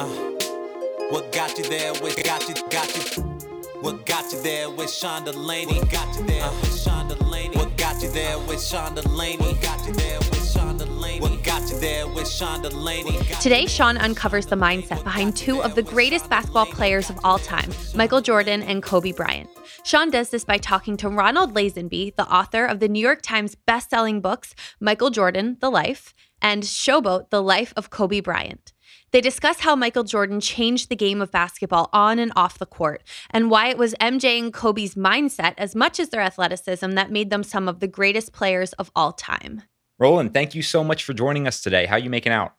Uh, what got you there? What got you? Got you? What got you there with Sean Delaney? What got you there uh, with Sean Delaney? What got you there with Sean Delaney? What got you there with Sean Delaney? What got you there with Sean Delaney? Today, Sean uncovers the mindset behind two of the greatest basketball players of all time, Michael Jordan and Kobe Bryant. Sean does this by talking to Roland Lazenby, the author of the New York Times best-selling books Michael Jordan: The Life and Showboat: The Life of Kobe Bryant. They discuss how Michael Jordan changed the game of basketball on and off the court, and why it was MJ and Kobe's mindset as much as their athleticism that made them some of the greatest players of all time. Roland, thank you so much for joining us today. How are you making out?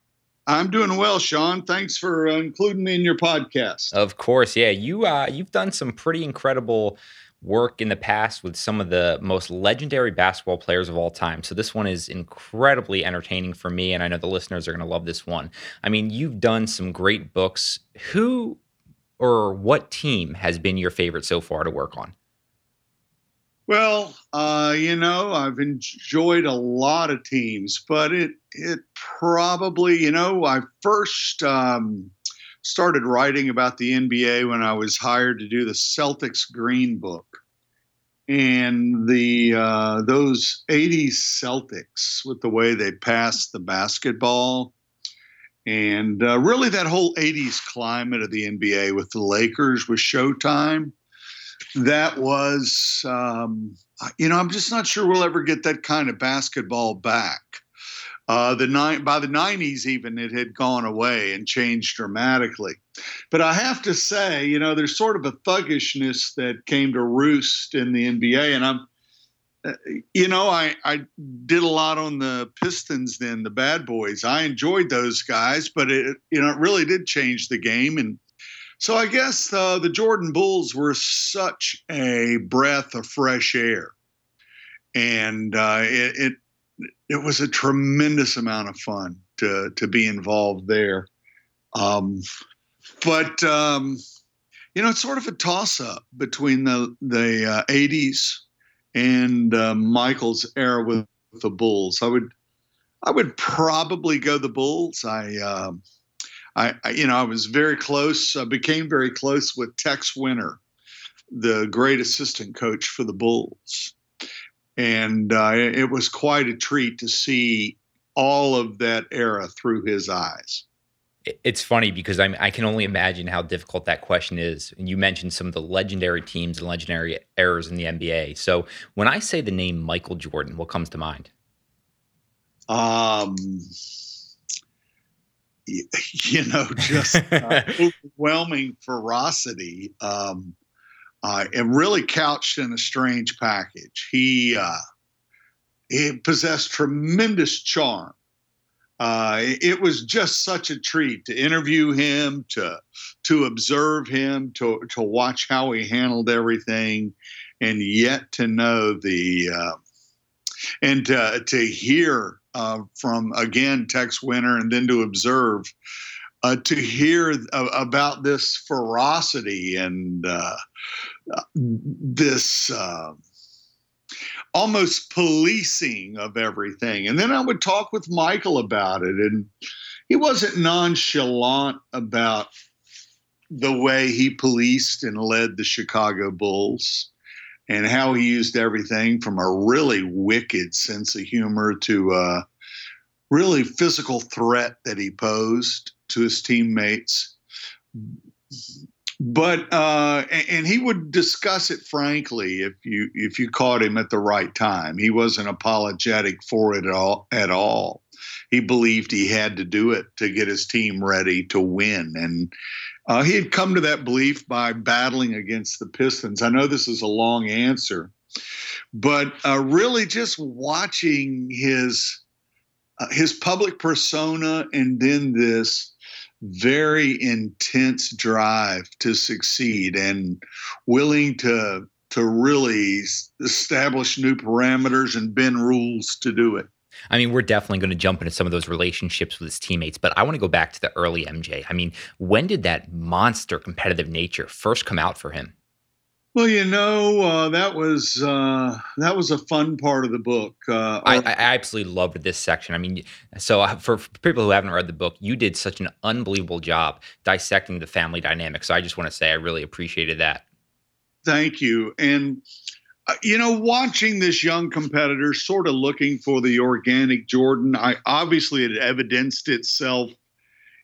I'm doing well, Sean. Thanks for uh, including me in your podcast. Of course, yeah. You uh, you've done some pretty incredible work in the past with some of the most legendary basketball players of all time. So this one is incredibly entertaining for me, and I know the listeners are going to love this one. I mean, you've done some great books. Who or what team has been your favorite so far to work on? Well, uh, you know, I've enjoyed a lot of teams, but it it probably, you know, I first um, started writing about the NBA when I was hired to do the Celtics Green Book, and the uh, those '80s Celtics with the way they passed the basketball, and uh, really that whole '80s climate of the NBA with the Lakers with Showtime. That was, um, you know, I'm just not sure we'll ever get that kind of basketball back. Uh, the nine by the 90s, even it had gone away and changed dramatically. But I have to say, you know, there's sort of a thuggishness that came to roost in the NBA, and I'm, uh, you know, I I did a lot on the Pistons then, the Bad Boys. I enjoyed those guys, but it you know it really did change the game, and so I guess uh, the Jordan Bulls were such a breath of fresh air, and uh, it, it it was a tremendous amount of fun to to be involved there. Um, but um, you know, it's sort of a toss up between the the uh, 80s and uh, Michael's era with, with, the Bulls. I would I would probably go the Bulls. I, uh, I, I you know I was very close. I became very close with Tex Winter, the great assistant coach for the Bulls and uh, it was quite a treat to see all of that era through his eyes. It's funny because I'm, I can only imagine how difficult that question is. And you mentioned some of the legendary teams and legendary errors in the NBA. So when I say the name Michael Jordan, what comes to mind? Um, you know, just uh, overwhelming ferocity. Um, uh, and really couched in a strange package. He uh, he possessed tremendous charm. Uh, it was just such a treat to interview him, to to observe him, to to watch how he handled everything, and yet to know the uh, and to, to hear uh, from again Tex Winter, and then to observe uh, to hear about this ferocity and uh, this uh, almost policing of everything. And then I would talk with Michael about it, and he wasn't nonchalant about the way he policed and led the Chicago Bulls and how he used everything from a really wicked sense of humor to a really physical threat that he posed to his teammates but uh, and he would discuss it frankly if you if you caught him at the right time. He wasn't apologetic for it at all. At all, he believed he had to do it to get his team ready to win, and uh, he had come to that belief by battling against the Pistons. I know this is a long answer, but uh, really just watching his uh, his public persona and then this very intense drive to succeed and willing to to really establish new parameters and bend rules to do it. I mean, we're definitely going to jump into some of those relationships with his teammates, but I want to go back to the early MJ. I mean, when did that monster competitive nature first come out for him? Well, you know, uh, that was uh, that was a fun part of the book. Uh, I, I, absolutely loved this section. I mean, so uh, for, for, people who haven't read the book, you did such an unbelievable job dissecting the family dynamic. So I just want to say I really appreciated that. Thank you. And uh, you know, watching this young competitor, sort of looking for the organic Jordan, I obviously it evidenced itself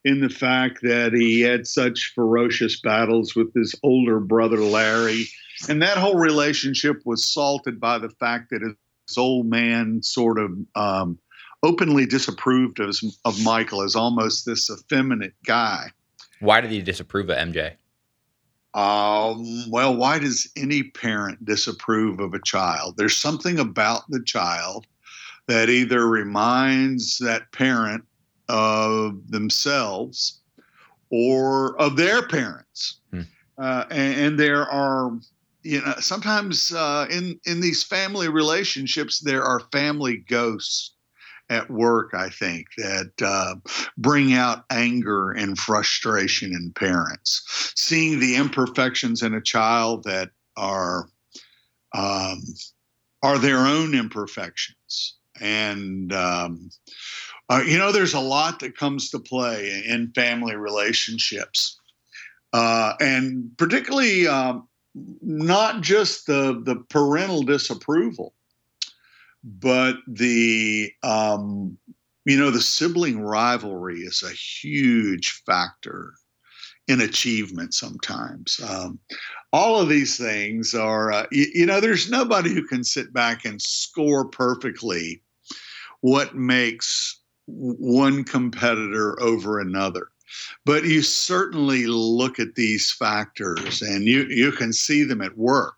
in the fact that he had such ferocious battles with his older brother Larry. And that whole relationship was salted by the fact that his old man sort of um, openly disapproved of, of Michael as almost this effeminate guy. Why did he disapprove of MJ? Um, well, why does any parent disapprove of a child? There's something about the child that either reminds that parent of themselves or of their parents. Hmm. Uh, and, and, there are, you know, sometimes uh, in in these family relationships there are family ghosts at work. I think that uh, bring out anger and frustration in parents, seeing the imperfections in a child that are um, are their own imperfections and um, uh, you know, there's a lot that comes to play in family relationships, uh, and particularly um, not just the the parental disapproval, but the um, you know the sibling rivalry is a huge factor in achievement sometimes. Um, all of these things are, uh, you, you, know, there's nobody who can sit back and score perfectly what makes one competitor over another. But you certainly look at these factors and you, you can see them at work.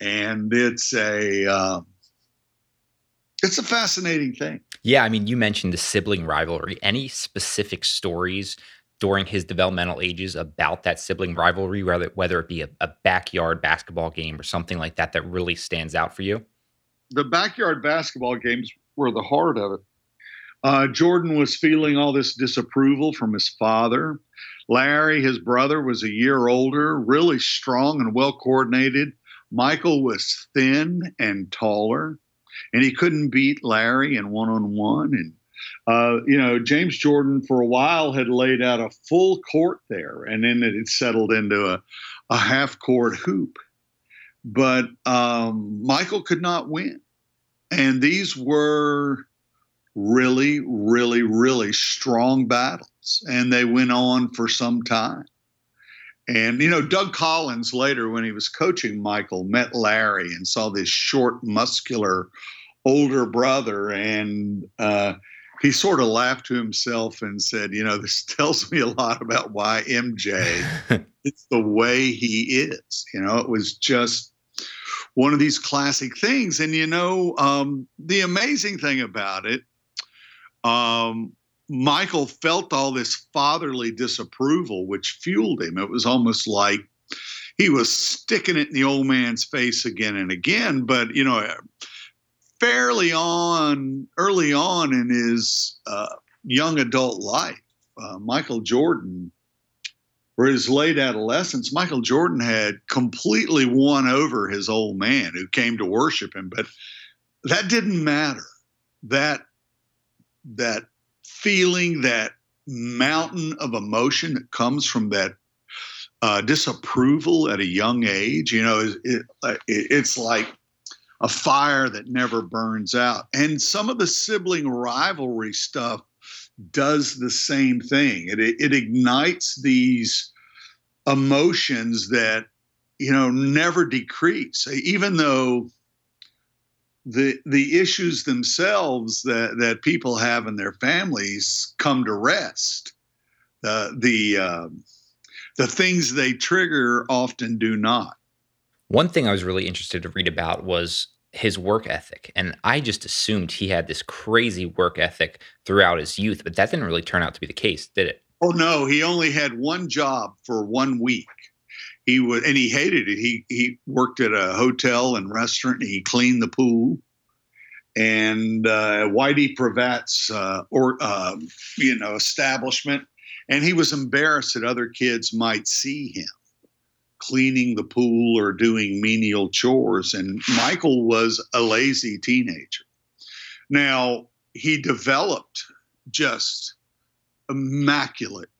And it's a uh, it's a fascinating thing. Yeah, I mean, you mentioned the sibling rivalry. Any specific stories during his developmental ages about that sibling rivalry, whether whether it be a, a backyard basketball game or something like that, that really stands out for you? The backyard basketball games were the heart of it. Uh, Jordan was feeling all this disapproval from his father. Larry, his brother, was a year older, really strong and well coordinated. Michael was thin and taller, and he couldn't beat Larry in one on one. And, uh, you know, James Jordan for a while had laid out a full court there, and then it had settled into a, a half court hoop. But um, Michael could not win. And these were really, really, really strong battles. And they went on for some time. And, you know, Doug Collins later, when he was coaching Michael, met Larry and saw this short, muscular older brother. And uh, he sort of laughed to himself and said, you know, this tells me a lot about why MJ, it's the way he is. You know, it was just one of these classic things. And, you know, um, the amazing thing about it um, Michael felt all this fatherly disapproval, which fueled him. It was almost like he was sticking it in the old man's face again and again. But, you know, fairly on, early on in his uh, young adult life, uh, Michael Jordan, for his late adolescence, Michael Jordan had completely won over his old man who came to worship him. But that didn't matter. That that feeling, that mountain of emotion that comes from that uh, disapproval at a young age. You know, it, it, it's like a fire that never burns out. And some of the sibling rivalry stuff does the same thing. It, it ignites these emotions that, you know, never decrease, even though the the issues themselves that that people have in their families come to rest. Uh, the uh, the things they trigger often do not. One thing I was really interested to read about was his work ethic, and I just assumed he had this crazy work ethic throughout his youth, but that didn't really turn out to be the case, did it? Oh no, he only had one job for one week he would and he hated it he he worked at a hotel and restaurant he cleaned the pool and uh, Whitey Pravett's uh, or uh, you know establishment and he was embarrassed that other kids might see him cleaning the pool or doing menial chores. And Michael was a lazy teenager. Now, he developed just immaculate,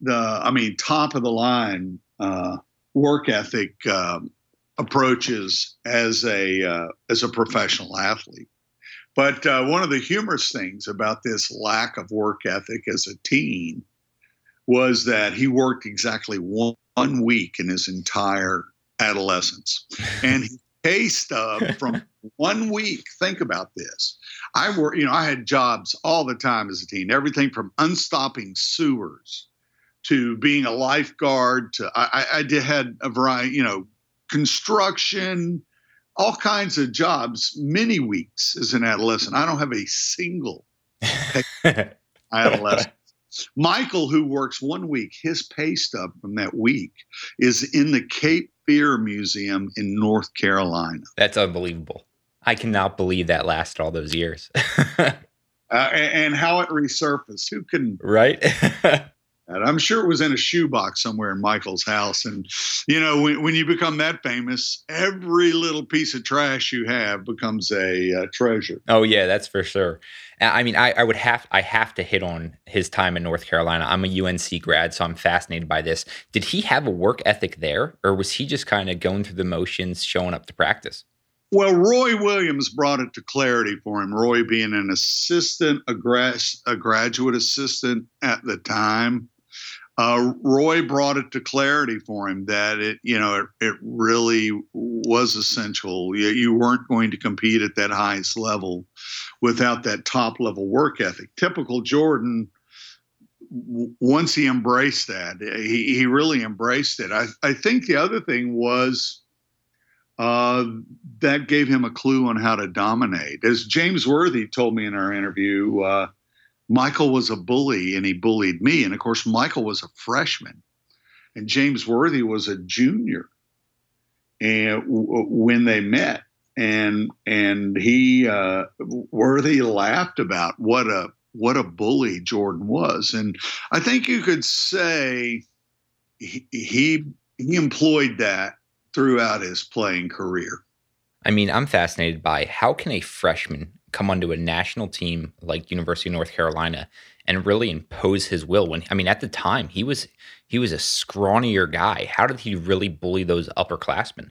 the I mean, top of the line uh, work ethic um, approaches as a uh, as a professional athlete. But uh, one of the humorous things about this lack of work ethic as a teen was that he worked exactly one, one week in his entire adolescence, and he pay stub from one week. Think about this. I work, you know, I had jobs all the time as a teen, everything from unstopping sewers to being a lifeguard to I, I did had a variety, you know, construction, all kinds of jobs, many weeks as an adolescent. I don't have a single adolescent. Michael, who works one week, his pay stub from that week is in the Cape Fear Museum in North Carolina. That's unbelievable. I cannot believe that lasted all those years. uh, and, and, how it resurfaced. Who can? Right. And I'm sure it was in a shoebox somewhere in Michael's house. And, you know, when, when you become that famous, every little piece of trash you have becomes a uh, treasure. Oh, yeah, that's for sure. I mean, I, I would have I have to hit on his time in North Carolina. I'm a UNC grad, so I'm fascinated by this. Did he have a work ethic there, or was he just kind of going through the motions, showing up to practice? Well, Roy Williams brought it to clarity for him. Roy being an assistant, a, gra- a graduate assistant at the time, uh, Roy brought it to clarity for him that it, you know, it, it really was essential. You, you, weren't going to compete at that highest level without that top level work ethic. Typical Jordan. once he embraced that, he, he really embraced it. I, I think the other thing was uh, that gave him a clue on how to dominate. As James Worthy told me in our interview, uh, Michael was a bully and he bullied me. And of course, Michael was a freshman and James Worthy was a junior. And w- when they met, and and he uh, Worthy laughed about what a what a bully Jordan was, and I think you could say he he, he employed that throughout his playing career. I mean, I'm fascinated by how can a freshman come onto a national team like University of North Carolina and really impose his will when I mean at the time he was he was a scrawnier guy. How did he really bully those upperclassmen?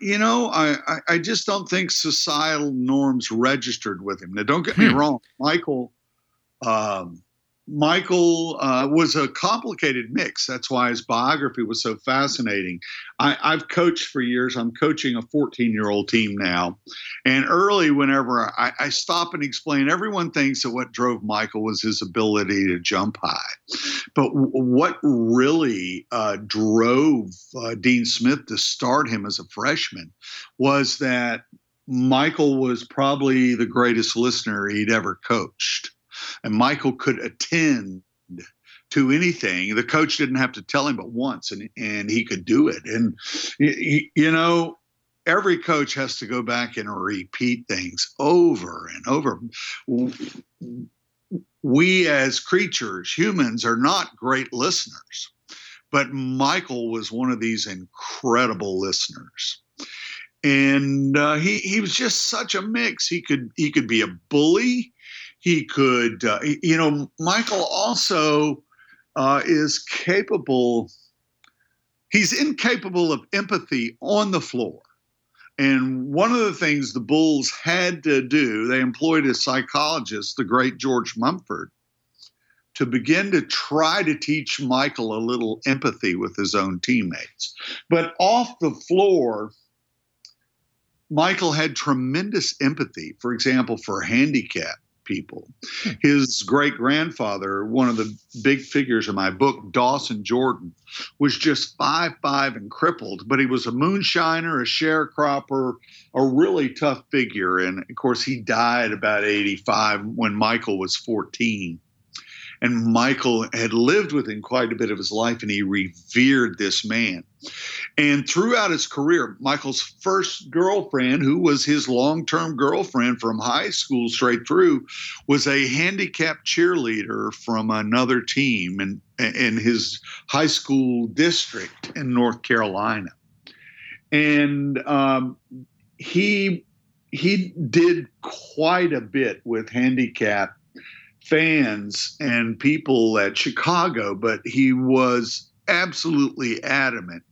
You know, I, I just don't think societal norms registered with him. Now, don't get me hmm. wrong, Michael. Um, Michael uh, was a complicated mix. That's why his biography was so fascinating. I, have coached for years. I'm coaching a 14 year old team now. And early, whenever I, I, stop and explain, everyone thinks that what drove Michael was his ability to jump high. But w- what really uh, drove uh, Dean Smith to start him as a freshman was that Michael was probably the greatest listener he'd ever coached and Michael could attend to anything. The coach didn't have to tell him but once, and and he could do it. And you know, every coach has to go back and repeat things over and over. We as creatures, humans, are not great listeners, but Michael was one of these incredible listeners. And uh, he he was just such a mix. He could he could be a bully, he could, uh, you know, Michael also uh, is capable, he's incapable of empathy on the floor. And one of the things the Bulls had to do, they employed a psychologist, the great George Mumford, to begin to try to teach Michael a little empathy with his own teammates. But off the floor, Michael had tremendous empathy, for example, for handicap people. His great grandfather, one of the big figures in my book, Dawson Jordan, was just five five and crippled, but he was a moonshiner, a sharecropper, a really tough figure. And of course, he died about 85 when Michael was 14. And Michael had lived with him quite a bit of his life, and he revered this man. And throughout his career, Michael's first girlfriend, who was his long term girlfriend from high school straight through, was a handicapped cheerleader from another team in, in his high school district in North Carolina. And um, he he did quite a bit with handicap fans and people at Chicago, but he was absolutely adamant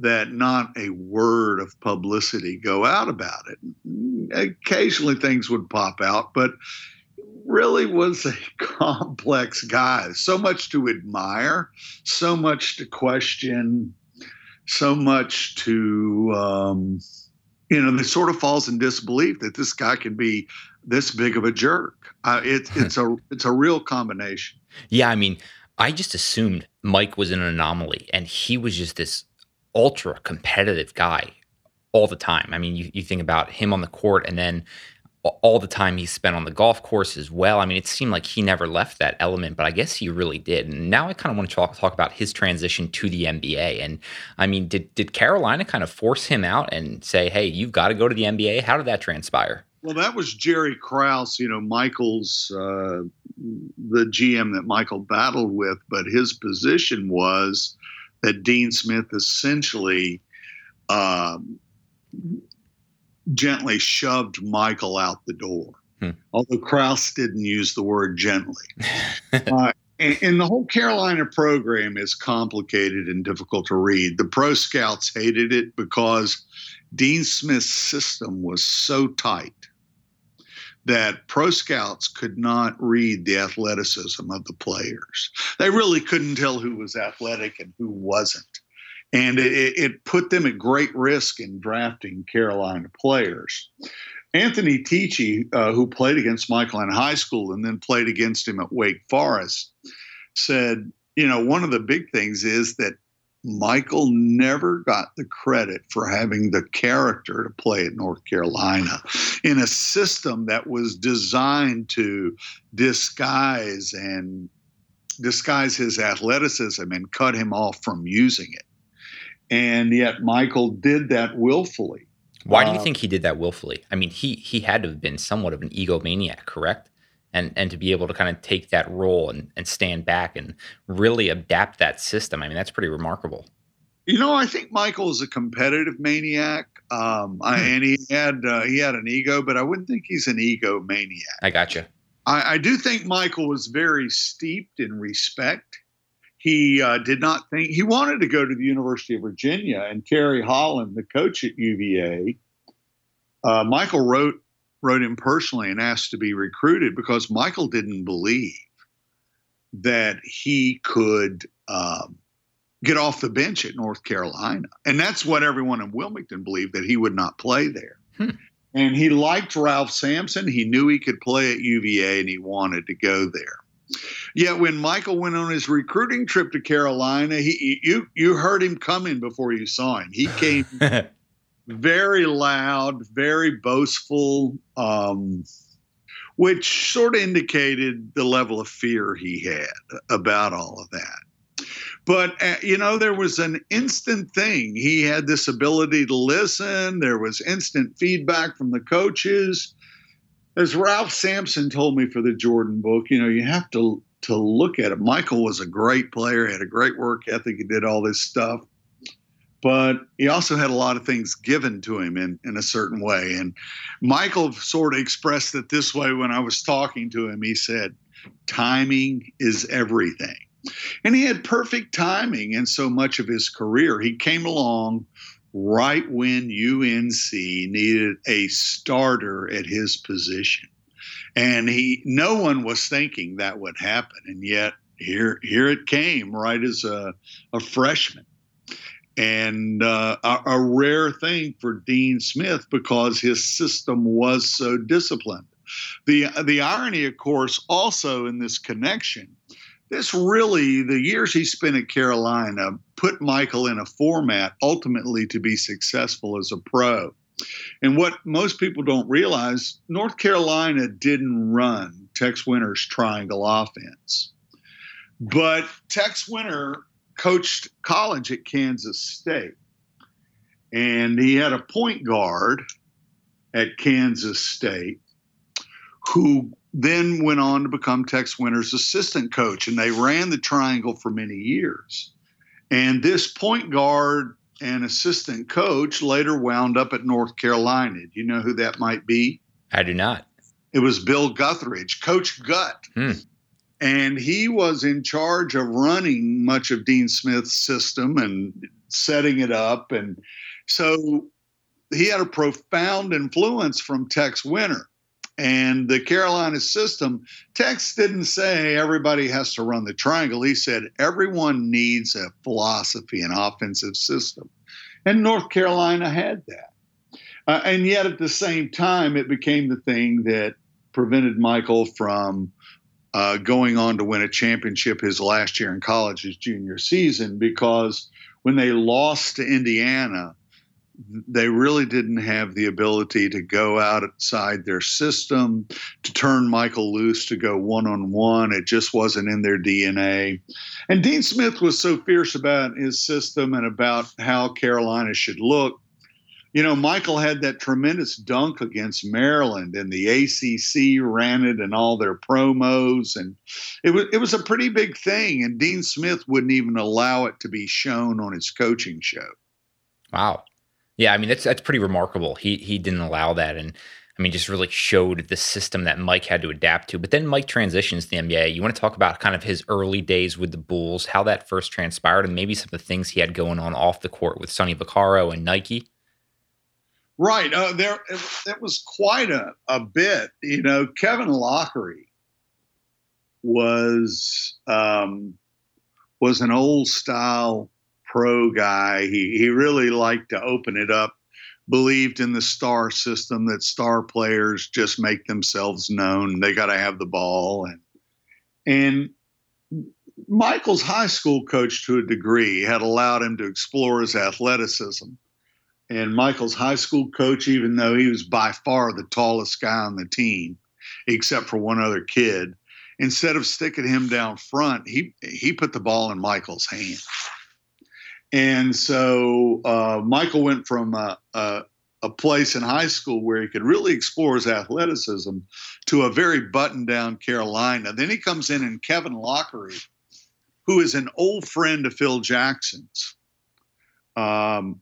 that not a word of publicity go out about it. Occasionally things would pop out, but really was a complex guy. So much to admire, so much to question, so much to um, you know, it sort of falls in disbelief that this guy can be this big of a jerk. Uh, it, it's a it's a real combination. Yeah, I mean, I just assumed Mike was an anomaly, and he was just this ultra competitive guy all the time. I mean, you, you think about him on the court, and then all the time he spent on the golf course as well. I mean, it seemed like he never left that element, but I guess he really did. And now I kind of want to talk, talk about his transition to the NBA. And I mean, did did Carolina kind of force him out and say, "Hey, you've got to go to the NBA"? How did that transpire? Well, that was Jerry Krause, you know, Michael's uh, the GM that Michael battled with, but his position was that Dean Smith essentially. Um, gently shoved Michael out the door. Hmm. Although Krause didn't use the word gently. uh, and, and, the whole Carolina program is complicated and difficult to read. The pro scouts hated it because Dean Smith's system was so tight that pro scouts could not read the athleticism of the players. They really couldn't tell who was athletic and who wasn't and it, it, put them at great risk in drafting Carolina players. Anthony Teachey, uh, who played against Michael in high school and then played against him at Wake Forest, said, you know, one of the big things is that Michael never got the credit for having the character to play at North Carolina in a system that was designed to disguise and disguise his athleticism and cut him off from using it and yet Michael did that willfully. Why do you uh, think he did that willfully? I mean, he he had to have been somewhat of an egomaniac, correct? And and to be able to kind of take that role and, and stand back and really adapt that system. I mean, that's pretty remarkable. You know, I think Michael is a competitive maniac, um, I, hmm. and he had uh, he had an ego, but I wouldn't think he's an ego maniac. I got you. I, I do think Michael was very steeped in respect he uh, did not think he wanted to go to the University of Virginia. And Terry Holland, the coach at UVA, uh, Michael wrote wrote him personally and asked to be recruited because Michael didn't believe that he could um, get off the bench at North Carolina, and that's what everyone in Wilmington believed that he would not play there. Hmm. And he liked Ralph Sampson. He knew he could play at UVA, and he wanted to go there. Yet when Michael went on his recruiting trip to Carolina, he you you heard him coming before you saw him. He came very loud, very boastful, um, which sort of indicated the level of fear he had about all of that. But uh, you know, there was an instant thing. He had this ability to listen. There was instant feedback from the coaches as Ralph Sampson told me for the Jordan book, you know, you have to to look at it. Michael was a great player, had a great work ethic, he did all this stuff. But he also had a lot of things given to him in, in a certain way. And Michael sort of expressed it this way when I was talking to him. He said, Timing is everything. And he had perfect timing in so much of his career. He came along right when UNC needed a starter at his position. And he no one was thinking that would happen. And yet here here it came right as a, a freshman. And uh, a, a rare thing for Dean Smith because his system was so disciplined. The the irony, of course, also in this connection this really, the years he spent at Carolina put Michael in a format ultimately to be successful as a pro. And what most people don't realize, North Carolina didn't run Tex Winter's triangle offense. But Tex Winter coached college at Kansas State. And he had a point guard at Kansas State who then went on to become Tex Winter's assistant coach. And they ran the triangle for many years. And this point guard and assistant coach later wound up at North Carolina. Do you know who that might be? I do not. It was Bill Guthridge, Coach Gut. Hmm. And he was in charge of running much of Dean Smith's system and setting it up. And so he had a profound influence from Tex Winter. And the Carolina system, Tex didn't say everybody has to run the triangle. He said everyone needs a philosophy, an offensive system. And North Carolina had that. Uh, and yet at the same time, it became the thing that prevented Michael from uh, going on to win a championship his last year in college, his junior season, because when they lost to Indiana, they really didn't have the ability to go outside their system, to turn Michael loose, to go one on one. It just wasn't in their DNA. And Dean Smith was so fierce about his system and about how Carolina should look. You know, Michael had that tremendous dunk against Maryland, and the ACC ran it and all their promos, and it was it was a pretty big thing. And Dean Smith wouldn't even allow it to be shown on his coaching show. Wow. Yeah, I mean that's that's pretty remarkable. He he didn't allow that, and I mean just really showed the system that Mike had to adapt to. But then Mike transitions to the NBA. You want to talk about kind of his early days with the Bulls, how that first transpired, and maybe some of the things he had going on off the court with Sonny Vaccaro and Nike. Right. Uh, there, it was quite a, a bit. You know, Kevin Loughery was um, was an old style pro guy. He he really liked to open it up. Believed in the star system that star players just make themselves known. They got to have the ball and and Michael's high school coach to a degree had allowed him to explore his athleticism. And Michael's high school coach, even though he was by far the tallest guy on the team, except for one other kid, instead of sticking him down front, he he put the ball in Michael's hand. And so uh, Michael went from a, a, a, place in high school where he could really explore his athleticism to a very buttoned down Carolina. Then he comes in and Kevin Loughery, who is an old friend of Phil Jackson's, um,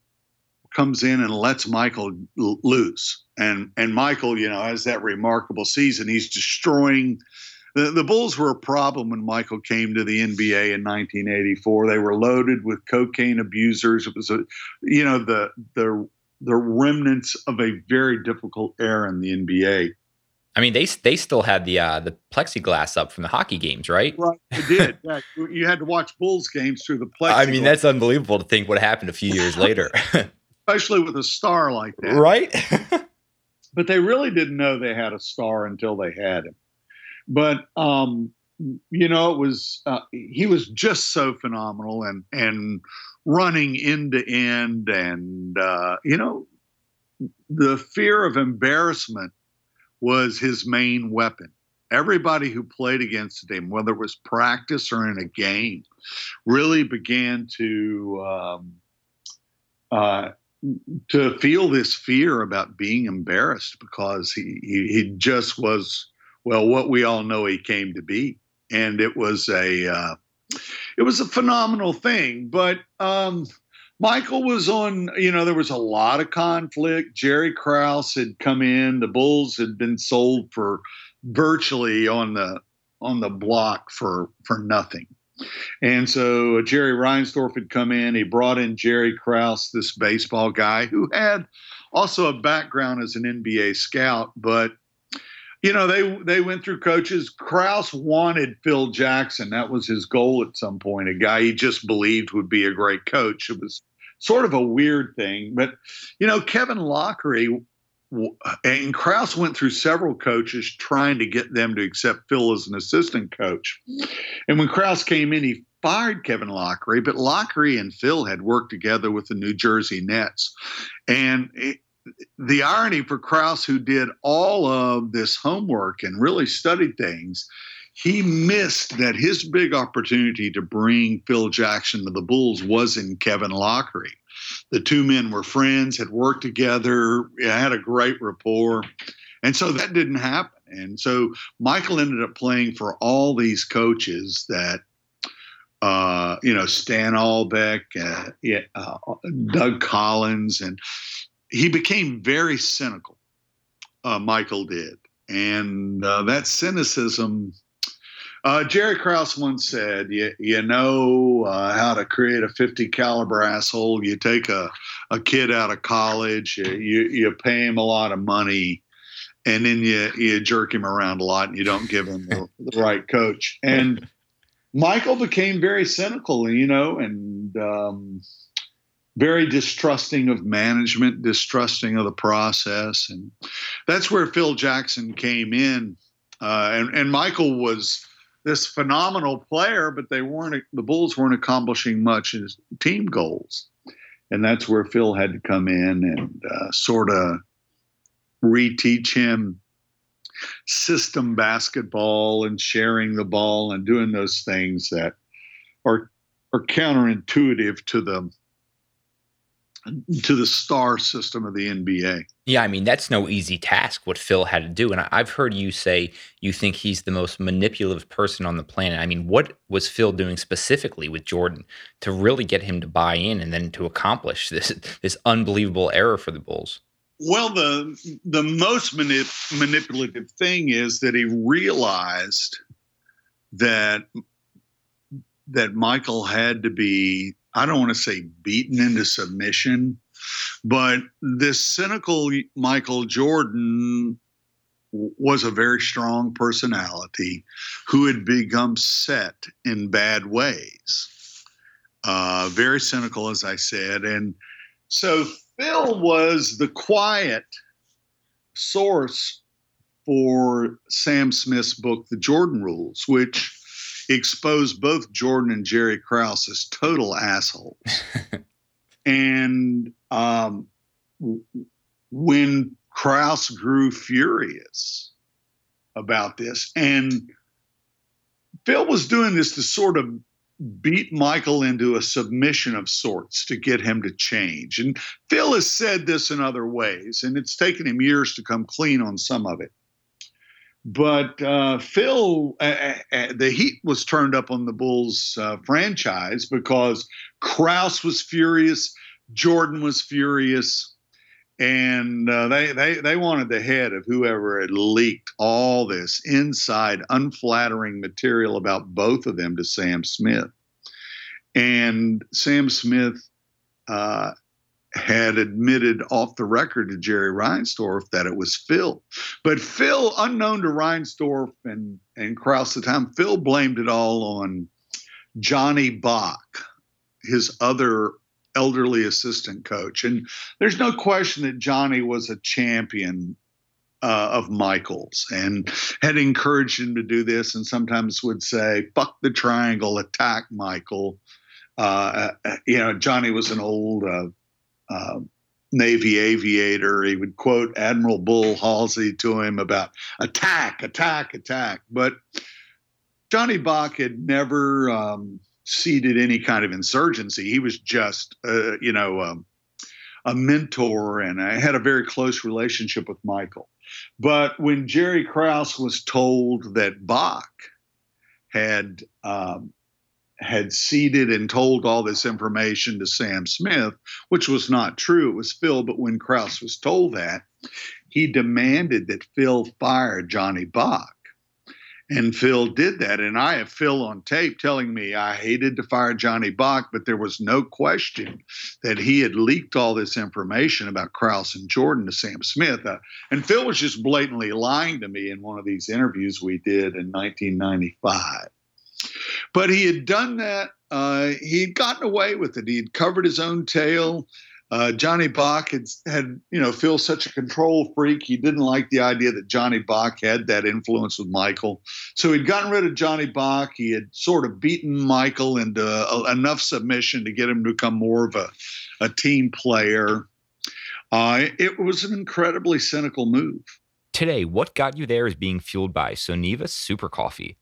comes in and lets Michael l- loose. And, and Michael, you know, has that remarkable season. He's destroying the, the Bulls were a problem when Michael came to the NBA in 1984. They were loaded with cocaine abusers. It was a, you know, the the the remnants of a very difficult era in the NBA. I mean, they they still had the uh, the plexiglass up from the hockey games, right? Right, they did. yeah, you had to watch Bulls games through the plexiglass. I mean, that's unbelievable to think what happened a few years later, especially with a star like that, right? but they really didn't know they had a star until they had him. But um, you know, it was uh, he was just so phenomenal and and running end to end, and uh, you know, the fear of embarrassment was his main weapon. Everybody who played against him, whether it was practice or in a game, really began to um, uh, to feel this fear about being embarrassed because he, he, he just was well, what we all know he came to be, and it was a uh, it was a phenomenal thing. But um, Michael was on. You know, there was a lot of conflict. Jerry Krause had come in. The Bulls had been sold for virtually on the on the block for for nothing. And so uh, Jerry Reinsdorf had come in. He brought in Jerry Krause, this baseball guy who had also a background as an NBA scout, but you know they they went through coaches. Krause wanted Phil Jackson. That was his goal at some point. A guy he just believed would be a great coach. It was sort of a weird thing, but you know Kevin Loughery and Krause went through several coaches trying to get them to accept Phil as an assistant coach. And when Krause came in, he fired Kevin Loughery, but Loughery and Phil had worked together with the New Jersey Nets. And it, the irony for Krause, who did all of this homework and really studied things, he missed that his big opportunity to bring Phil Jackson to the Bulls was in Kevin Loughery. The two men were friends, had worked together, had a great rapport. And so that didn't happen. And so Michael ended up playing for all these coaches that, uh, you know, Stan Albeck, uh, yeah, uh, Doug Collins, and he became very cynical. Uh, Michael did. And uh, that cynicism uh, Jerry Krause once said, "You you know uh, how to create a 50 caliber asshole. You take a, a kid out of college, you, you pay him a lot of money, and then you you jerk him around a lot, and you don't give him the, the right coach." And Michael became very cynical, you know, and um, very distrusting of management, distrusting of the process, and that's where Phil Jackson came in. Uh, and, and Michael was this phenomenal player, but they weren't the Bulls weren't accomplishing much as team goals, and that's where Phil had to come in and uh, sort of reteach him system basketball and sharing the ball and doing those things that are are counterintuitive to the to the star system of the NBA. Yeah, I mean, that's no easy task what Phil had to do. And I've heard you say you think he's the most manipulative person on the planet. I mean, what was Phil doing specifically with Jordan to really get him to buy in and then to accomplish this this unbelievable error for the Bulls? Well, the the most manip- manipulative thing is that he realized that that Michael had to be I don't want to say beaten into submission, but this cynical Michael Jordan was a very strong personality who had become set in bad ways. Uh, very cynical, as I said. And so Phil was the quiet source for Sam Smith's book, The Jordan Rules, which exposed both Jordan and Jerry Krause as total assholes. and um, when Krause grew furious about this, and Phil was doing this to sort of beat Michael into a submission of sorts to get him to change. And Phil has said this in other ways, and it's taken him years to come clean on some of it. But uh, Phil, uh, uh, uh, the heat was turned up on the Bulls uh, franchise because Krause was furious, Jordan was furious, and uh, they, they they wanted the head of whoever had leaked all this inside unflattering material about both of them to Sam Smith. And Sam Smith had admitted off the record to Jerry Reinsdorf that it was Phil. But Phil, unknown to Reinsdorf and, and Krause at the time, Phil blamed it all on Johnny Bach, his other elderly assistant coach. And there's no question that Johnny was a champion uh, of Michael's and had encouraged him to do this and sometimes would say, fuck the triangle, attack Michael. Uh, uh you know, Johnny was an old uh, uh, Navy aviator. He would quote Admiral Bull Halsey to him about attack, attack, attack. But Johnny Bach had never um, seeded any kind of insurgency. He was just, uh, you know, um, a mentor, and I had a very close relationship with Michael. But when Jerry Krause was told that Bach had um, had seeded and told all this information to Sam Smith, which was not true. It was Phil. But when Krause was told that, he demanded that Phil fire Johnny Bach. And Phil did that. And I have Phil on tape telling me I hated to fire Johnny Bach, but there was no question that he had leaked all this information about Krause and Jordan to Sam Smith. Uh, and Phil was just blatantly lying to me in one of these interviews we did in 1995. But he had done that. Uh, he had gotten away with it. He had covered his own tail. Uh, Johnny Bach had, had, you know, Phil such a control freak. He didn't like the idea that Johnny Bach had that influence with Michael. So he'd gotten rid of Johnny Bach. He had sort of beaten Michael into uh, enough submission to get him to become more of a, a team player. Uh, it was an incredibly cynical move. Today, what got you there is being fueled by Soneva Super Coffee.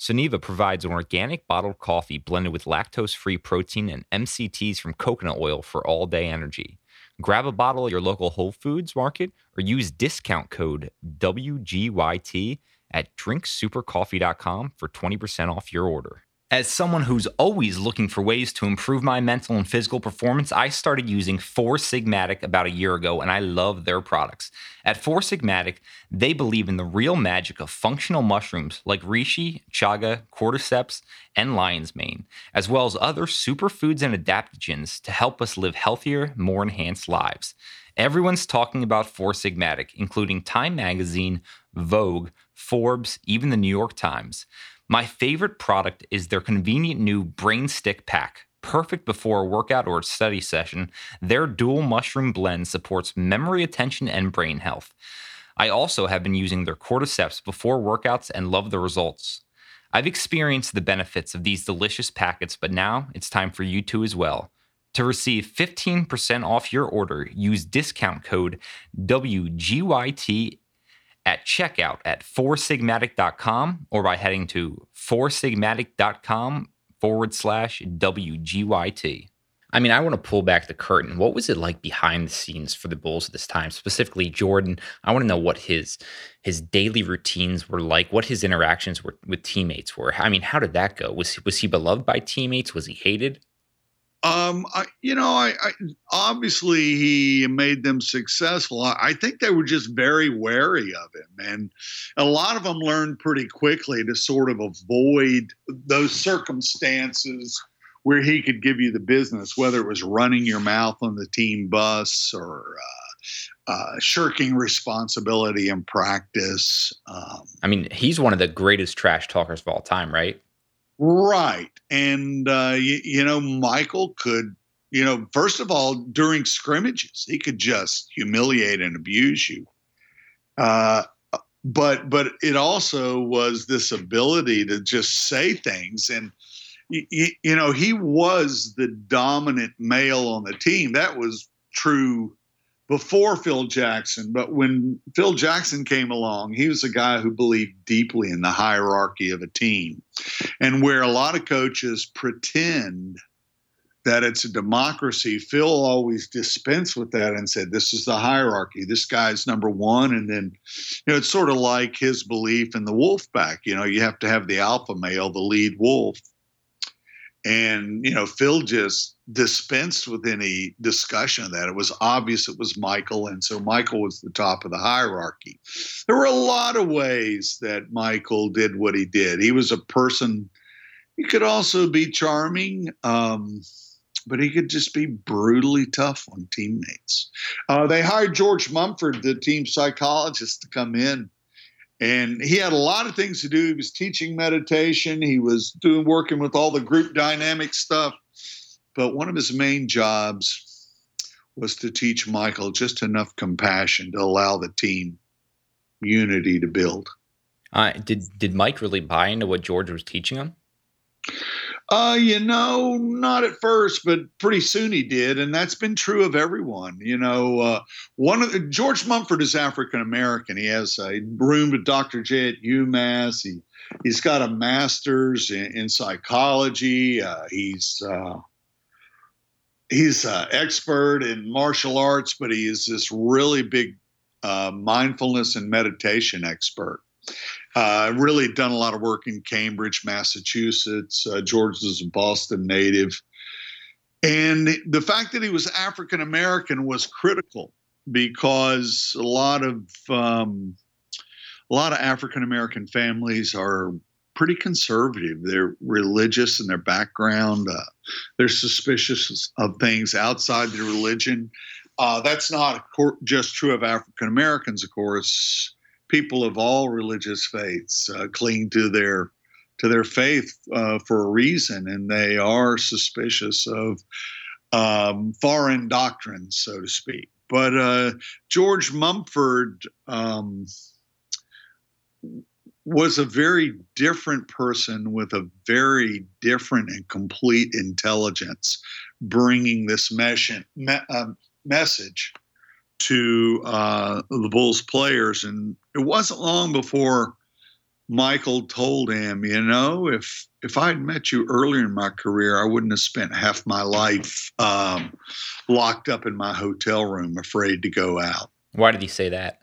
Suniva provides an organic bottled coffee blended with lactose free protein and MCTs from coconut oil for all day energy. Grab a bottle at your local Whole Foods market or use discount code WGYT at drinksupercoffee.com for 20% off your order. As someone who's always looking for ways to improve my mental and physical performance, I started using Four Sigmatic about a year ago and I love their products. At Four Sigmatic, they believe in the real magic of functional mushrooms like reishi, chaga, cordyceps, and lion's mane, as well as other superfoods and adaptogens to help us live healthier, more enhanced lives. Everyone's talking about Four Sigmatic, including Time Magazine, Vogue, Forbes, even the New York Times. My favorite product is their convenient new Brain Stick Pack. Perfect before a workout or a study session, their dual mushroom blend supports memory, attention, and brain health. I also have been using their cordyceps before workouts and love the results. I've experienced the benefits of these delicious packets, but now it's time for you to as well. To receive 15% off your order, use discount code WGYT at checkout at foursigmatic.com or by heading to foursigmatic.com forward slash WGYT. I mean, I want to pull back the curtain. What was it like behind the scenes for the Bulls at this time, specifically Jordan? I want to know what his his daily routines were like, what his interactions were with teammates were. I mean, how did that go? Was was he beloved by teammates? Was he hated? Um, I, you know, I, I, obviously he made them successful. I, I, think they were just very wary of him, and a lot of them learned pretty quickly to sort of avoid those circumstances where he could give you the business, whether it was running your mouth on the team bus or. Uh, uh, shirking responsibility in practice. Um, I mean, he's one of the greatest trash talkers of all time, right? Right. And, uh, you, you know, Michael could, you know, first of all, during scrimmages, he could just humiliate and abuse you. Uh, but but it also was this ability to just say things and you, you know he was the dominant male on the team that was true before Phil Jackson. But when Phil Jackson came along, he was a guy who believed deeply in the hierarchy of a team. And where a lot of coaches pretend that it's a democracy, Phil always dispensed with that and said, This is the hierarchy. This guy's number one. And then, you know, it's sort of like his belief in the wolf pack. You know, you have to have the alpha male, the lead wolf. And, you know, Phil just dispensed with any discussion of that. It was obvious it was Michael. And so Michael was the top of the hierarchy. There were a lot of ways that Michael did what he did. He was a person, he could also be charming. Um, but he could just be brutally tough on teammates. Uh, they hired George Mumford, the team psychologist, to come in and he had a lot of things to do. He was teaching meditation. He was doing working with all the group dynamic stuff. But one of his main jobs was to teach Michael just enough compassion to allow the team unity to build. Uh, did did Mike really buy into what George was teaching him? Uh, you know, not at first, but pretty soon he did, and that's been true of everyone. You know, uh, one of the, George Mumford is African American. He has a room with Dr. J at UMass. He he's got a master's in, in psychology. Uh, he's uh, he's an expert in martial arts, but he is this really big uh, mindfulness and meditation expert. Uh, really done a lot of work in Cambridge, Massachusetts. Uh, George is a Boston native. And the fact that he was African American was critical because a lot of um, a lot of African American families are pretty conservative. They're religious in their background. Uh, they're suspicious of things outside their religion. Uh, that's not just true of African Americans, of course people of all religious faiths uh, cling to their to their faith uh, for a reason, and they are suspicious of um, foreign doctrines, so to speak. But uh, George Mumford um, was a very different person with a very different and complete intelligence, bringing this mesh- me- uh, message to uh, the Bulls players. And it wasn't long before Michael told him, you know, if if I had met you earlier in my career, I wouldn't have spent half my life um, locked up in my hotel room, afraid to go out. Why did he say that?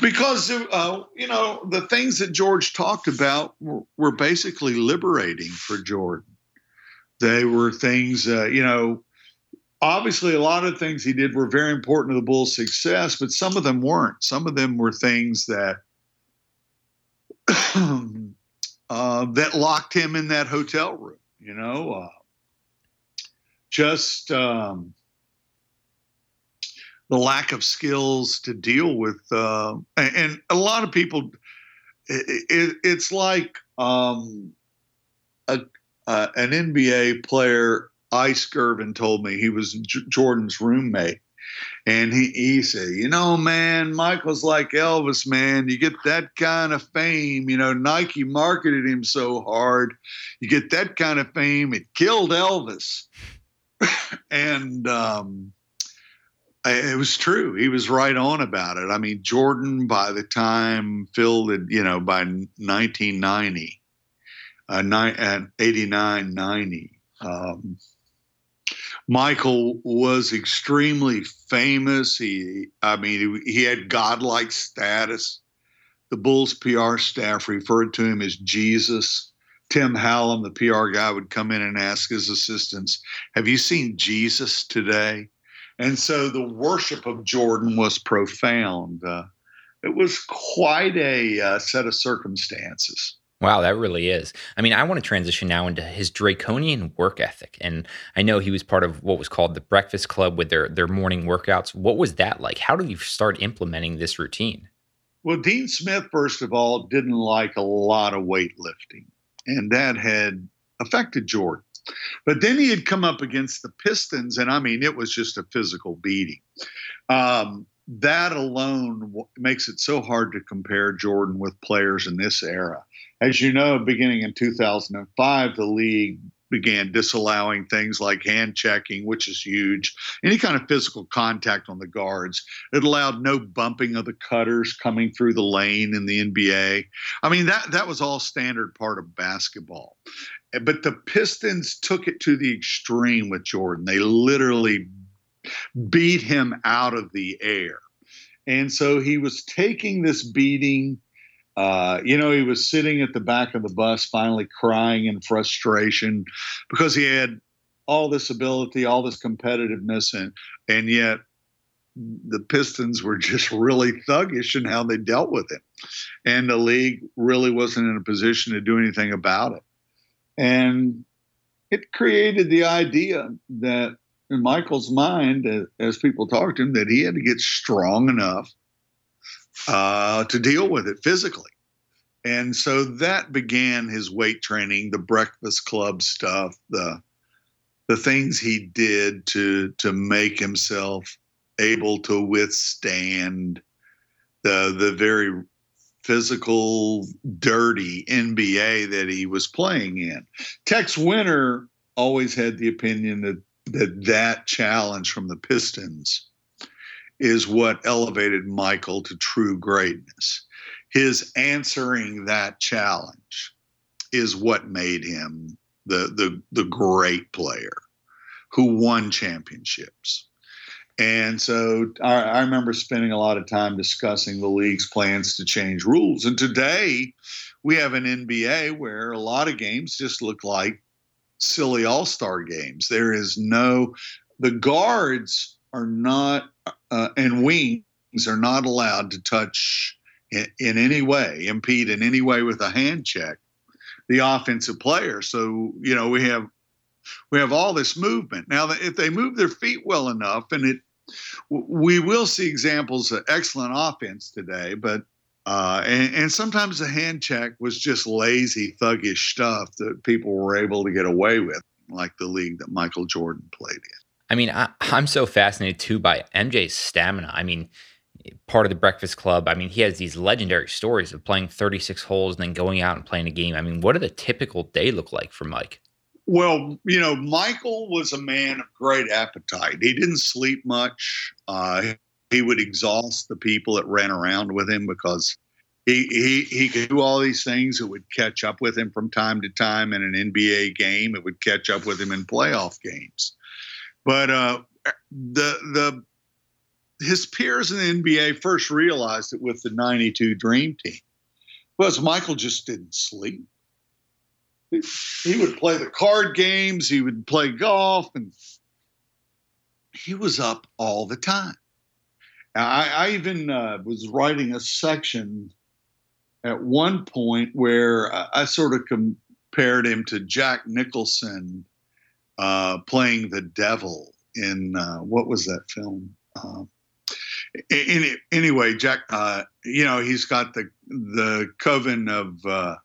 Because uh, you know the things that George talked about were, were basically liberating for Jordan. They were things, uh, you know, obviously a lot of things he did were very important to the Bulls' success, but some of them weren't. Some of them were things that uh, that locked him in that hotel room. You know, uh, just um, the lack of skills to deal with, uh, and, and, a lot of people. It, it, it's like um, a, uh, an NBA player, Ice Gervin, told me he was J- Jordan's roommate. And he, he said, you know, man, Michael's like Elvis, man. You get that kind of fame. You know, Nike marketed him so hard. You get that kind of fame. It killed Elvis. and um, it was true. He was right on about it. I mean, Jordan, by the time Phil had, you know, by 1990, uh, ni- 89, 90, um, Michael was extremely famous. He, I mean, he, he had godlike status. The Bulls PR staff referred to him as Jesus. Tim Hallam, the PR guy, would come in and ask his assistants, Have you seen Jesus today? And so the worship of Jordan was profound. Uh, it was quite a uh, set of circumstances. Wow, that really is. I mean, I want to transition now into his draconian work ethic. And I know he was part of what was called the Breakfast Club with their, their morning workouts. What was that like? How did you start implementing this routine? Well, Dean Smith, first of all, didn't like a lot of weightlifting, and that had affected Jordan. But then he had come up against the Pistons, and I mean, it was just a physical beating. Um, that alone makes it so hard to compare Jordan with players in this era. As you know, beginning in 2005, the league began disallowing things like hand checking, which is huge, any kind of physical contact on the guards. It allowed no bumping of the cutters coming through the lane in the NBA. I mean, that, that was all standard part of basketball. But the Pistons took it to the extreme with Jordan. They literally beat him out of the air. And so he was taking this beating. Uh, you know, he was sitting at the back of the bus, finally crying in frustration because he had all this ability, all this competitiveness, and and yet the Pistons were just really thuggish in how they dealt with him, and the league really wasn't in a position to do anything about it. And it created the idea that in Michael's mind, as people talked to him, that he had to get strong enough uh, to deal with it physically. And so that began his weight training, the breakfast club stuff, the the things he did to to make himself able to withstand the the very physical, dirty NBA that he was playing in. Tex Winter always had the opinion that that that challenge from the Pistons is what elevated Michael to true greatness. His answering that challenge is what made him the the the great player who won championships. And so I, I, remember spending a lot of time discussing the league's plans to change rules. And today we have an NBA where a lot of games just look like silly all star games. There is no, the guards are not, uh, and wings are not allowed to touch in, in any way, impede in any way with a hand check the offensive player. So, you know, we have we have all this movement. Now, if they move their feet well enough, and it we will see examples of excellent offense today, but uh, and, and, sometimes the hand check was just lazy, thuggish stuff that people were able to get away with, like the league that Michael Jordan played in. I mean, I, I'm so fascinated too by MJ's stamina. I mean, part of the Breakfast Club. I mean, he has these legendary stories of playing 36 holes and then going out and playing a game. I mean, what did a typical day look like for Mike? Well, you know, Michael was a man of great appetite. He didn't sleep much. Uh, he would exhaust the people that ran around with him because he, he he could do all these things. It would catch up with him from time to time in an NBA game. It would catch up with him in playoff games. But uh, the the his peers in the NBA first realized it with the '92 Dream Team was Michael just didn't sleep. He, would play the card games. He would play golf, and he was up all the time. I, I even uh, was writing a section at one point where I, I sort of compared him to Jack Nicholson uh, playing the devil in uh, what was that film? Any, anyway, Jack, uh, you know, he's got the the coven of uh,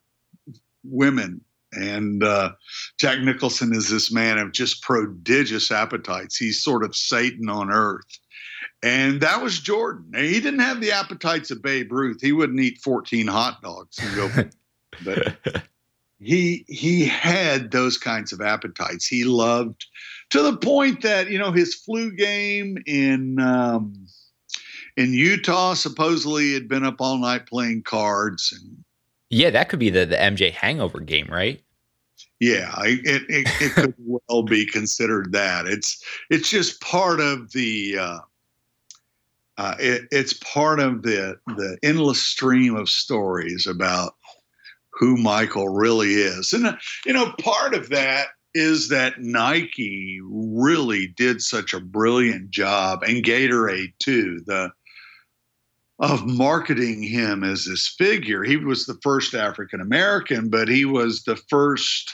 women, and uh, Jack Nicholson is this man of just prodigious appetites. He's sort of Satan on earth, and that was Jordan. he didn't have the appetites of Babe Ruth. He wouldn't eat 14 hot dogs and go. but he he had those kinds of appetites. He loved to the point that you know his flu game in um, in Utah supposedly had been up all night playing cards and. Yeah, that could be the the MJ hangover game, right? Yeah, it, it, it could well be considered that. It's it's just part of the uh, uh, it, it's part of the the endless stream of stories about who Michael really is, and you know, part of that is that Nike really did such a brilliant job, and Gatorade too. The of marketing him as this figure. He was the first African American, but he was the first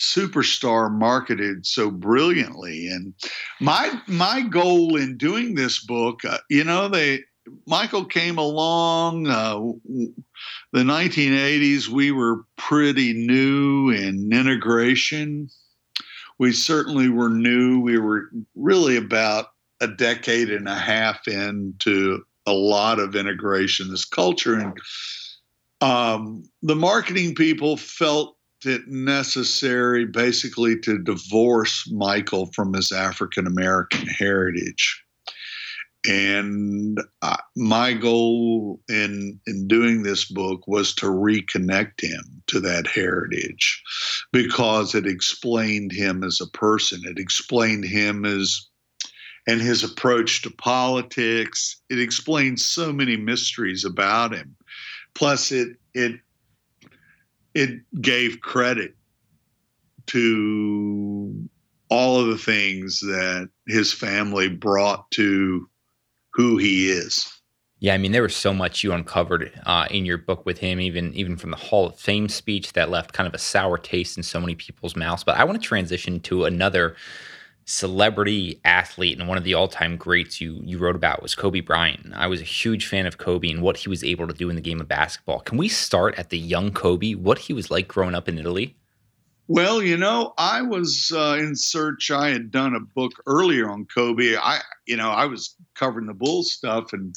superstar marketed so brilliantly. And my my goal in doing this book, uh, you know, they Michael came along. Uh, the 1980s, we were pretty new in integration. We certainly were new. We were really about a decade and a half into a lot of integration, this culture. And um, the marketing people felt it necessary basically to divorce Michael from his African American heritage. And uh, my goal in in doing this book was to reconnect him to that heritage because it explained him as a person. It explained him as and his approach to politics. It explains so many mysteries about him. Plus, it it it gave credit to all of the things that his family brought to who he is. Yeah, I mean, there was so much you uncovered uh, in your book with him, even even from the Hall of Fame speech that left kind of a sour taste in so many people's mouths. But I want to transition to another celebrity athlete and one of the all-time greats you you wrote about was Kobe Bryant. I was a huge fan of Kobe and what he was able to do in the game of basketball. Can we start at the young Kobe? What he was like growing up in Italy? Well, you know, I was uh, in search. I had done a book earlier on Kobe. I, you know, I was covering the Bulls stuff, and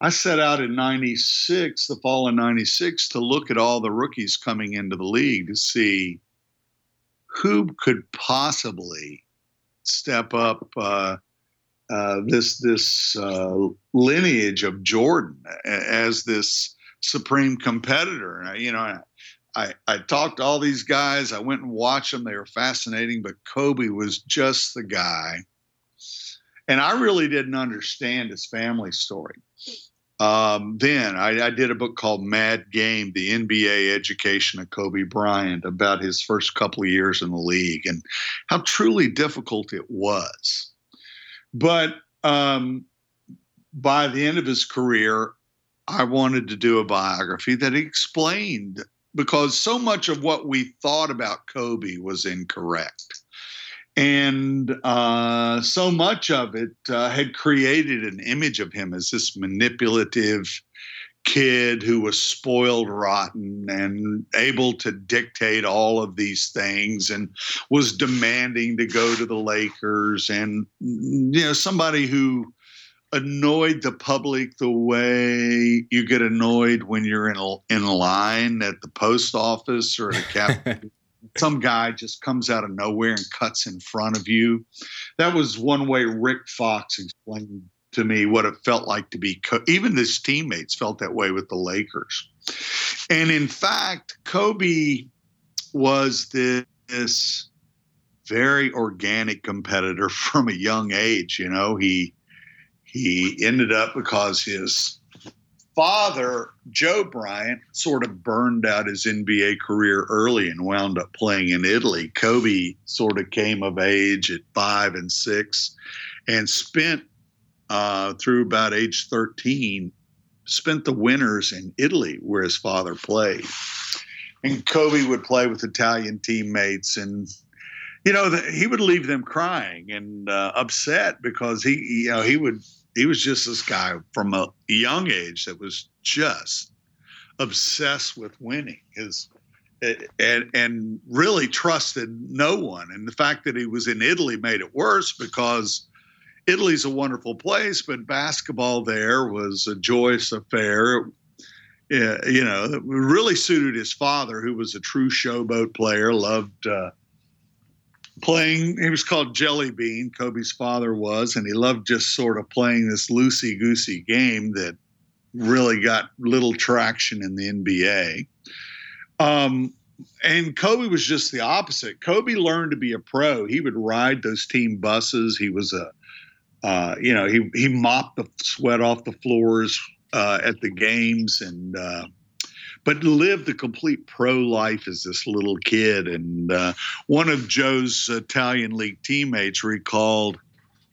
I set out in '96, the fall of '96, to look at all the rookies coming into the league to see who could possibly step up uh, uh, this this uh, lineage of Jordan as this supreme competitor. You know, I I talked to all these guys. I went and watched them. They were fascinating, but Kobe was just the guy. And I really didn't understand his family story. Um, then I, I, did a book called Mad Game: The NBA Education of Kobe Bryant about his first couple of years in the league and how truly difficult it was. But um, by the end of his career, I wanted to do a biography that explained because so much of what we thought about Kobe was incorrect. And uh, so much of it uh, had created an image of him as this manipulative kid who was spoiled rotten and able to dictate all of these things and was demanding to go to the Lakers and you know somebody who annoyed the public the way you get annoyed when you're in a, in line at the post office or at a cafe some guy just comes out of nowhere and cuts in front of you. That was one way Rick Fox explained to me what it felt like to be. Even his teammates felt that way with the Lakers, and in fact, Kobe was this very organic competitor from a young age. You know, he he ended up because his father, Joe Bryant, sort of burned out his NBA career early and wound up playing in Italy. Kobe sort of came of age at five and six and spent uh, through about age 13, spent the winters in Italy where his father played. And Kobe would play with Italian teammates and you know, he would leave them crying and uh, upset because he, you know, he would he was just this guy from a young age that was just obsessed with winning. His and and really trusted no one. And the fact that he was in Italy made it worse because Italy's a wonderful place but basketball there was a joyous affair. You know really suited his father who was a true showboat player loved uh, playing. He was called Jelly Bean. Kobe's father was, and he loved just sort of playing this loosey goosey game that really got little traction in the NBA. Um, and Kobe was just the opposite. Kobe learned to be a pro. He would ride those team buses. He was a, uh, you know, he he mopped the sweat off the floors uh, at the games, and uh, but lived a complete pro life as this little kid. And uh, one of Joe's Italian league teammates recalled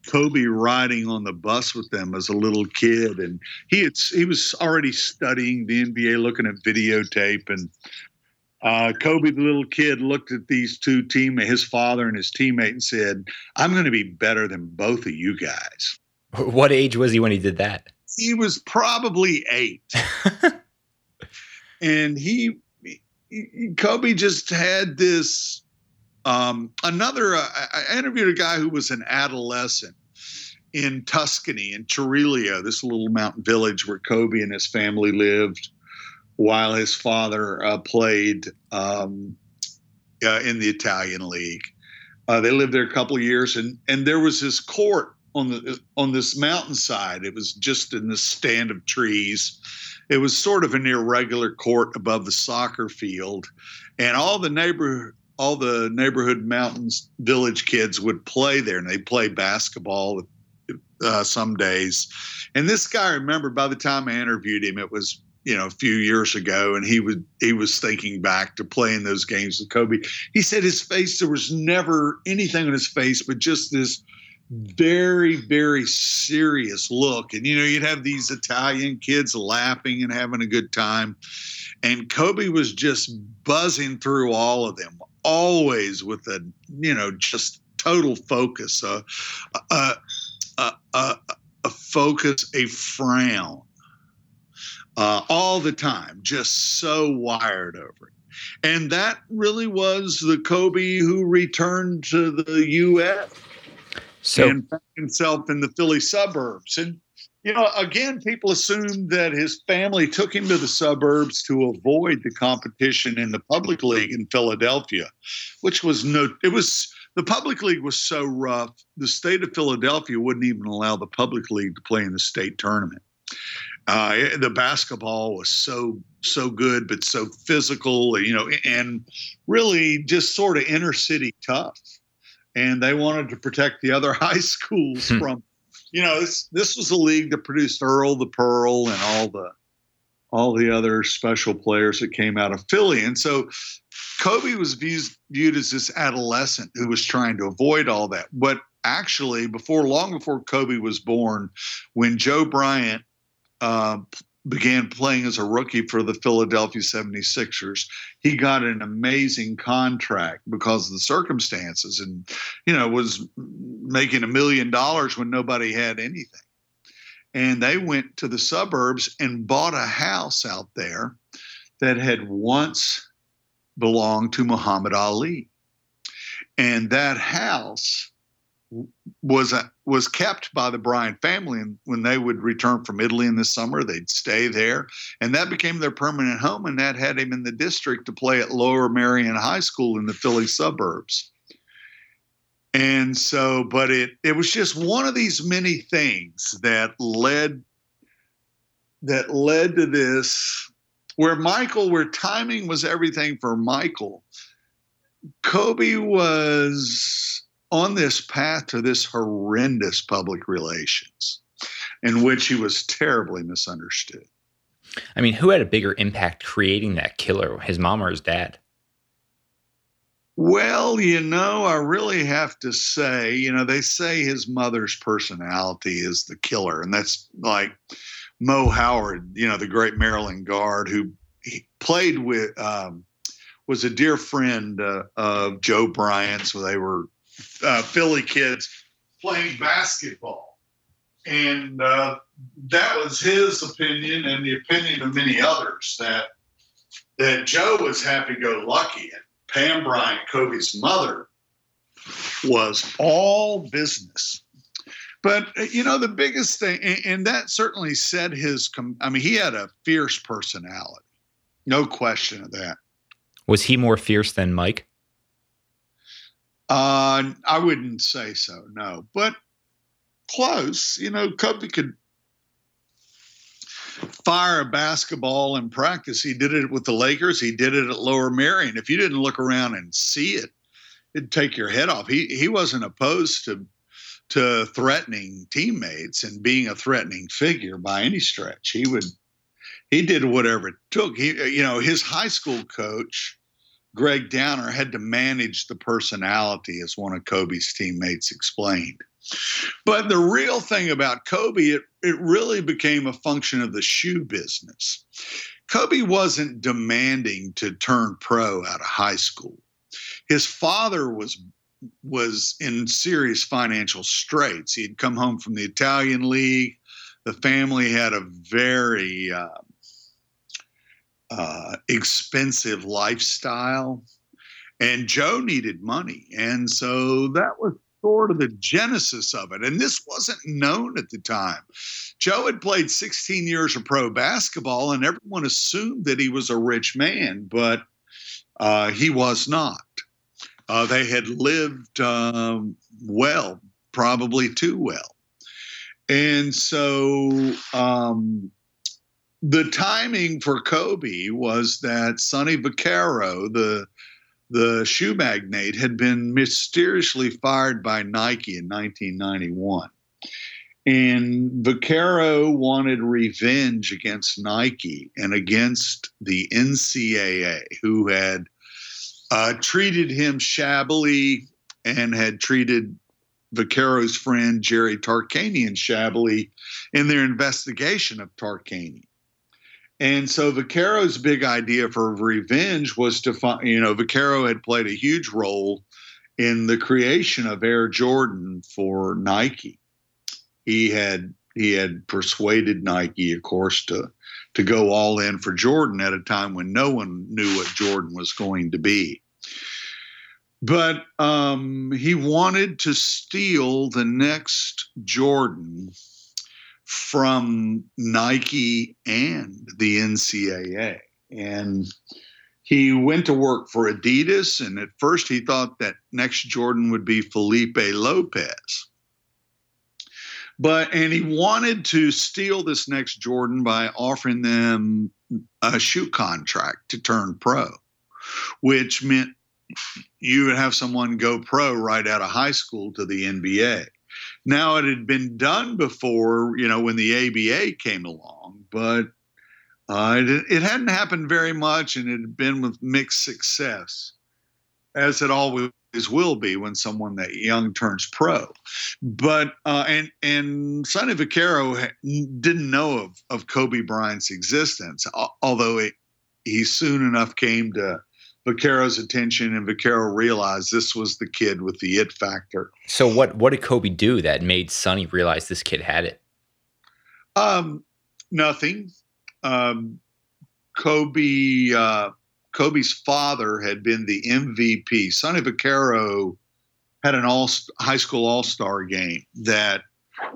Kobe riding on the bus with them as a little kid, and he had he was already studying the NBA, looking at videotape, and uh, Kobe, the little kid, looked at these two teammates, his father and his teammate, and said, "I'm going to be better than both of you guys." What age was he when he did that? He was probably eight. and he, he Kobe just had this. Um, another, uh, I interviewed a guy who was an adolescent in Tuscany, in Cireglio, this little mountain village where Kobe and his family lived while his father uh, played um, uh, in the Italian league. Uh, they lived there a couple of years, and and there was this court on the on this mountainside. It was just in this stand of trees, it was sort of an irregular court above the soccer field, and all the neighbor all the neighborhood mountains village kids would play there, and they play basketball uh, some days. And this guy, I remember, by the time I interviewed him, it was you know a few years ago, and he would he was thinking back to playing those games with Kobe. He said his face there was never anything on his face, but just this very very serious look. And you know you'd have these italian kids laughing and having a good time. And kobe was just buzzing through all of them always with a you know just total focus a a, a, a, a focus a frown uh, all the time just so wired over it. And that really was the kobe who returned to the us so, and found himself in the Philly suburbs. And, you know, again, people assumed that his family took him to the suburbs to avoid the competition in the public league in Philadelphia, which was no, it was, the public league was so rough, the state of Philadelphia wouldn't even allow the public league to play in the state tournament. Uh, the basketball was so so good, but so physical, you know, and really just sort of inner city tough and they wanted to protect the other high schools hmm. from you know this this was a league that produced Earl the Pearl and all the all the other special players that came out of Philly and so Kobe was viewed, viewed as this adolescent who was trying to avoid all that but actually before long before Kobe was born when Joe Bryant uh, began playing as a rookie for the Philadelphia 76ers. He got an amazing contract because of the circumstances and, you know, was making a million dollars when nobody had anything. And they went to the suburbs and bought a house out there that had once belonged to Muhammad Ali. And that house was a, was kept by the Bryant family, and when they would return from Italy in the summer, they'd stay there, and that became their permanent home. And that had him in the district to play at Lower Merion High School in the Philly suburbs. And so, but it it was just one of these many things that led that led to this where Michael, where timing was everything for Michael, Kobe was on this path to this horrendous public relations in which he was terribly misunderstood. I mean, who had a bigger impact creating that killer, his mom or his dad? Well, you know, I really have to say, you know, they say his mother's personality is the killer, and that's like Mo Howard, you know, the great Maryland guard who played with, um, was a dear friend uh, of Joe Bryant's. So they were uh, Philly kids playing basketball, and uh, that was his opinion and the opinion of many others that that Joe was happy-go-lucky and Pam Bryant, Kobe's mother, was all business. But you know the biggest thing, and that certainly said his. I mean, he had a fierce personality, no question of that. Was he more fierce than Mike? Uh, I wouldn't say so, no, but close. You know, Kobe could fire a basketball in practice. He did it with the Lakers. He did it at Lower Merion. If you didn't look around and see it, it'd take your head off. He he wasn't opposed to to threatening teammates and being a threatening figure by any stretch. He would he did whatever it took. He you know his high school coach. Gregg Downer had to manage the personality, as one of Kobe's teammates explained. But the real thing about Kobe, it, it really became a function of the shoe business. Kobe wasn't demanding to turn pro out of high school. His father was was in serious financial straits. He had come home from the Italian league. The family had a very uh, uh, expensive lifestyle, and Joe needed money, and so that was sort of the genesis of it. And this wasn't known at the time. Joe had played 16 years of pro basketball, and everyone assumed that he was a rich man, but uh, he was not. Uh, they had lived um, well, probably too well. And so um, the timing for Kobe was that Sonny Vaccaro, the the shoe magnate had been mysteriously fired by Nike in 1991. And Vaccaro wanted revenge against Nike and against the NCAA, who had uh, treated him shabbily and had treated Vaccaro's friend Jerry Tarkanian shabbily in their investigation of Tarkanian. And so Vaccaro's big idea for revenge was to find, you know, Vaccaro had played a huge role in the creation of Air Jordan for Nike. He had he had persuaded Nike, of course, to to go all in for Jordan at a time when no one knew what Jordan was going to be. But um, he wanted to steal the next Jordan from Nike and the NCAA. And he went to work for Adidas, and at first he thought that next Jordan would be Felipe Lopez. But and he wanted to steal this next Jordan by offering them a shoe contract to turn pro, which meant you would have someone go pro right out of high school to the NBA. Now, it had been done before, you know, when the ABA came along, but uh, it, it hadn't happened very much and it had been with mixed success, as it always will be when someone that young turns pro. But uh, and and Sonny Vaccaro didn't know of of Kobe Bryant's existence, although it, he soon enough came to Vaccaro's attention, and Vaccaro realized this was the kid with the it factor. So, what what did Kobe do that made Sonny realize this kid had it? Um, nothing. Um, Kobe uh, Kobe's father had been the MVP. Sonny Vaccaro had an all high school all star game that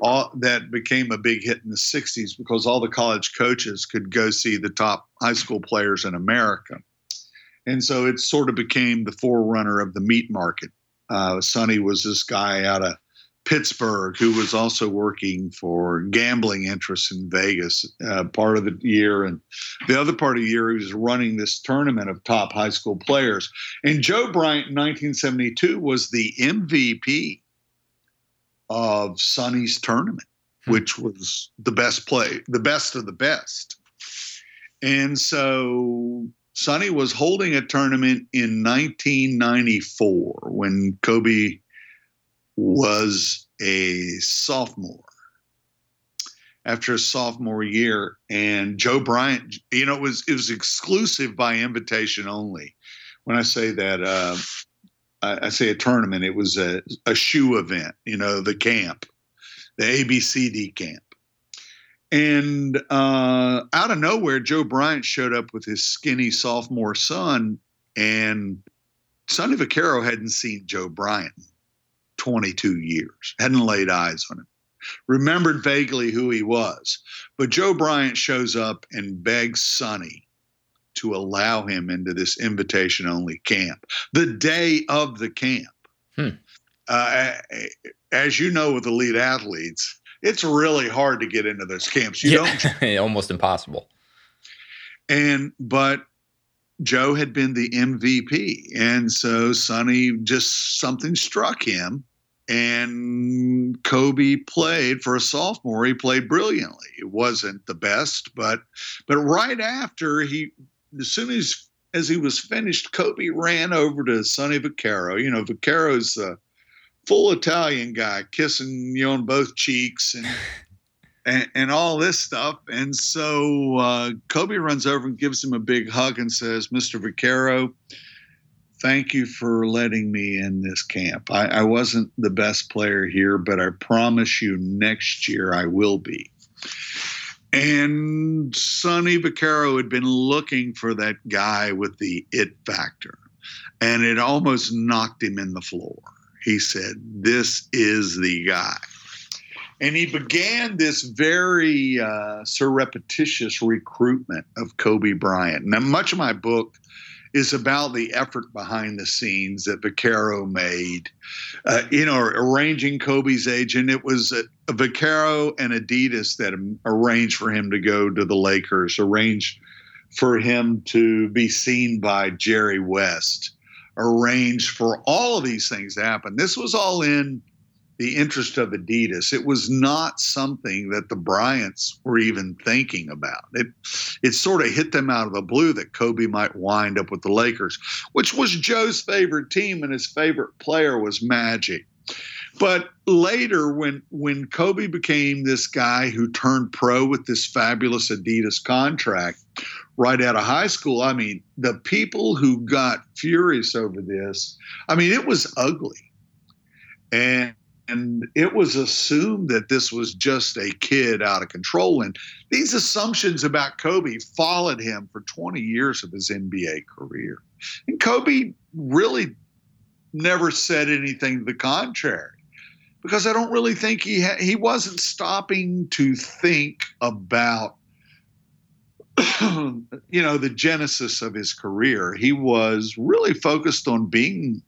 all, that became a big hit in the 60s because all the college coaches could go see the top high school players in America. And so it sort of became the forerunner of the meat market Uh, Sonny was this guy out of Pittsburgh who was also working for gambling interests in Vegas uh, part of the year. And the other part of the year, he was running this tournament of top high school players. And Joe Bryant in 1972 was the MVP of Sonny's tournament, hmm. which was the best play, the best of the best. And so Sonny was holding a tournament in 1994 when Kobe was a sophomore. After a sophomore year and Joe Bryant you know it was it was exclusive by invitation only. When I say that uh, I, I, say a tournament it was a, a shoe event you know the camp the ABCD camp and uh, out of nowhere Joe Bryant showed up with his skinny sophomore son and Sonny Vaccaro hadn't seen Joe Bryant 22 years, hadn't laid eyes on him, remembered vaguely who he was. But Joe Bryant shows up and begs Sonny to allow him into this invitation only camp the day of the camp. Hmm. Uh, as you know, with elite athletes, it's really hard to get into those camps. You yeah. don't almost impossible. And but Joe had been the MVP, and so Sonny just something struck him, and Kobe played for a sophomore. He played brilliantly. It wasn't the best, but but right after he, as soon as as he was finished, Kobe ran over to Sonny Vaccaro. You know, Vaccaro's a full Italian guy, kissing you on both cheeks and. And, and, all this stuff. And so uh, Kobe runs over and gives him a big hug and says, Mr. Vaccaro, thank you for letting me in this camp. I, I, wasn't the best player here, but I promise you next year I will be. And Sonny Vaccaro had been looking for that guy with the it factor, and it almost knocked him in the floor. He said, This is the guy. And he began this very uh, surreptitious recruitment of Kobe Bryant. Now, much of my book is about the effort behind the scenes that Vaccaro made. Uh, you know, arranging Kobe's agent. It was a, a Vaccaro and Adidas that arranged for him to go to the Lakers, arranged for him to be seen by Jerry West, arranged for all of these things to happen. This was all in the interest of Adidas. It was not something that the Bryants were even thinking about. It it sort of hit them out of the blue that Kobe might wind up with the Lakers, which was Joe's favorite team and his favorite player was Magic. But later when when Kobe became this guy who turned pro with this fabulous Adidas contract right out of high school, I mean, the people who got furious over this, I mean, it was ugly. And and it was assumed that this was just a kid out of control. And these assumptions about Kobe followed him for 20 years of his NBA career. And Kobe really never said anything to the contrary because I don't really think he ha- he wasn't stopping to think about you know the genesis of his career. He was really focused on being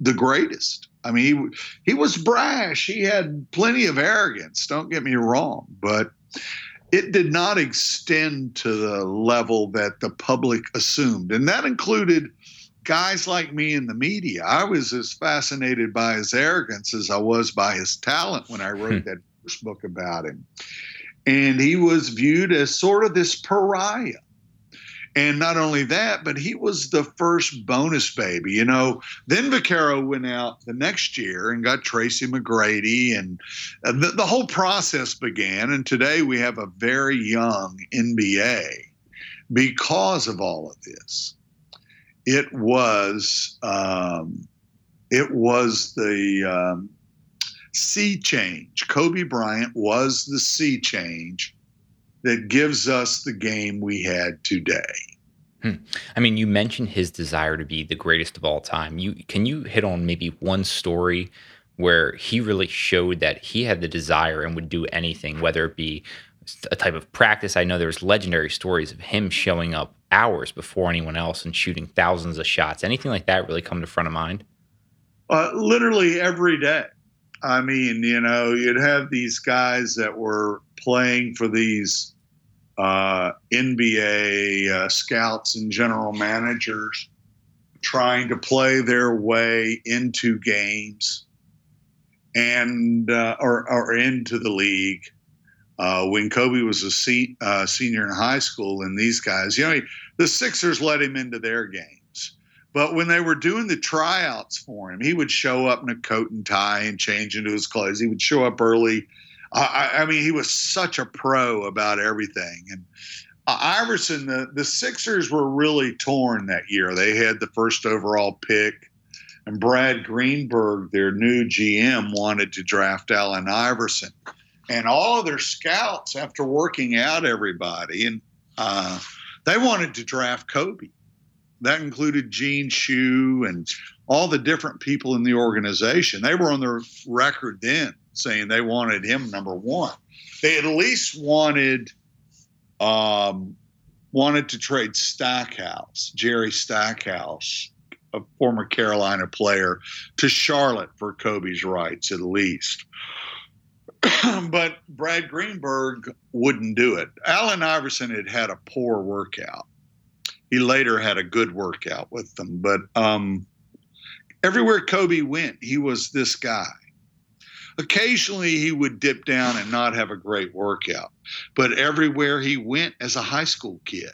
the greatest. I mean, he, he was brash. He had plenty of arrogance. Don't get me wrong, but it did not extend to the level that the public assumed, and that included guys like me in the media. I was as fascinated by his arrogance as I was by his talent when I wrote hmm. that first book about him. And he was viewed as sort of this pariah. And not only that, but he was the first bonus baby. You know, then Vaccaro went out the next year and got Tracy McGrady, and uh, the, the whole process began. And today we have a very young NBA because of all of this. It was um, it was the um, sea change. Kobe Bryant was the sea change that gives us the game we had today. Hmm. I mean, you mentioned his desire to be the greatest of all time. You can you hit on maybe one story where he really showed that he had the desire and would do anything, whether it be a type of practice. I know there's legendary stories of him showing up hours before anyone else and shooting thousands of shots. Anything like that really come to front of mind? Uh, literally every day. I mean, you know, you'd have these guys that were playing for these uh, NBA uh, scouts and general managers trying to play their way into games and uh, or, or into the league. Uh, when Kobe was a se- uh, senior in high school, and these guys, you know, the Sixers let him into their games. But when they were doing the tryouts for him, he would show up in a coat and tie and change into his clothes. He would show up early. I, I mean, he was such a pro about everything. And uh, Iverson, the, the Sixers were really torn that year. They had the first overall pick and Brad Greenberg, their new GM, wanted to draft Allen Iverson. And all of their scouts, after working out everybody, and uh, they wanted to draft Kobe. That included Gene Shue and all the different people in the organization. They were on their record then saying they wanted him number one. They at least wanted um, wanted to trade Stackhouse, Jerry Stackhouse, a former Carolina player, to Charlotte for Kobe's rights at least. but Brad Greenberg wouldn't do it. Allen Iverson had had a poor workout. He later had a good workout with them, but um, everywhere Kobe went, he was this guy. Occasionally, he would dip down and not have a great workout, but everywhere he went as a high school kid,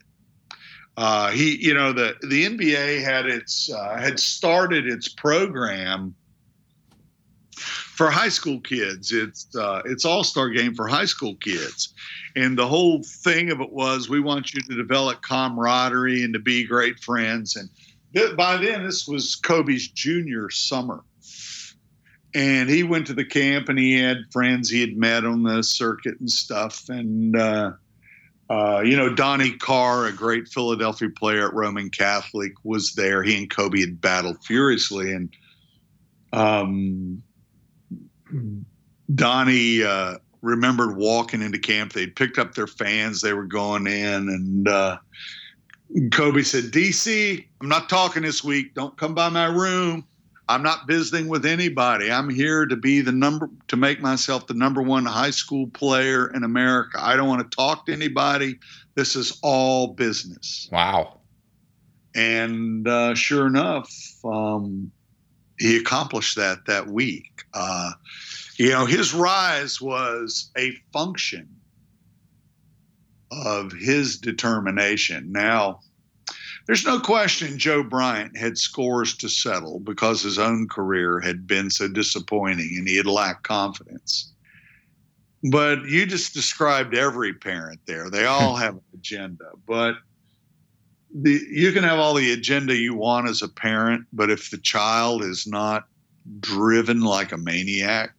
uh, he, you know, the the NBA had its uh, had started its program for high school kids. It's uh, it's All Star game for high school kids, and the whole thing of it was we want you to develop camaraderie and to be great friends. And th- by then, this was Kobe's junior summer, and he went to the camp and he had friends he had met on the circuit and stuff, and uh, uh, you know, Donnie Carr, a great Philadelphia player at Roman Catholic, was there. He and Kobe had battled furiously, and um, Donnie uh, remembered walking into camp. They'd picked up their fans. They were going in, and uh, Kobe said, "DC, I'm not talking this week. Don't come by my room. I'm not visiting with anybody. I'm here to be the number to make myself the number one high school player in America. I don't want to talk to anybody. This is all business. Wow. And uh, sure enough, um, he accomplished that that week. Uh, you know, his rise was a function of his determination. Now, there's no question Joe Bryant had scores to settle because his own career had been so disappointing and he had lacked confidence. But you just described every parent there. They all have an agenda. But the, you can have all the agenda you want as a parent, but if the child is not driven like a maniac,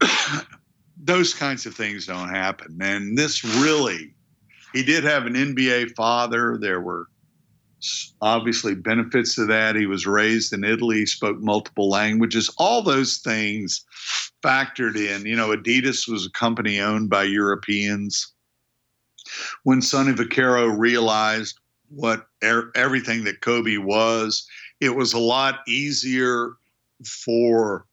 those kinds of things don't happen. And this really he did have an NBA father. There were obviously benefits to that. He was raised in Italy, spoke multiple languages. All those things factored in. You know, Adidas was a company owned by Europeans. When Sonny Vaccaro realized what er- everything that Kobe was, it was a lot easier for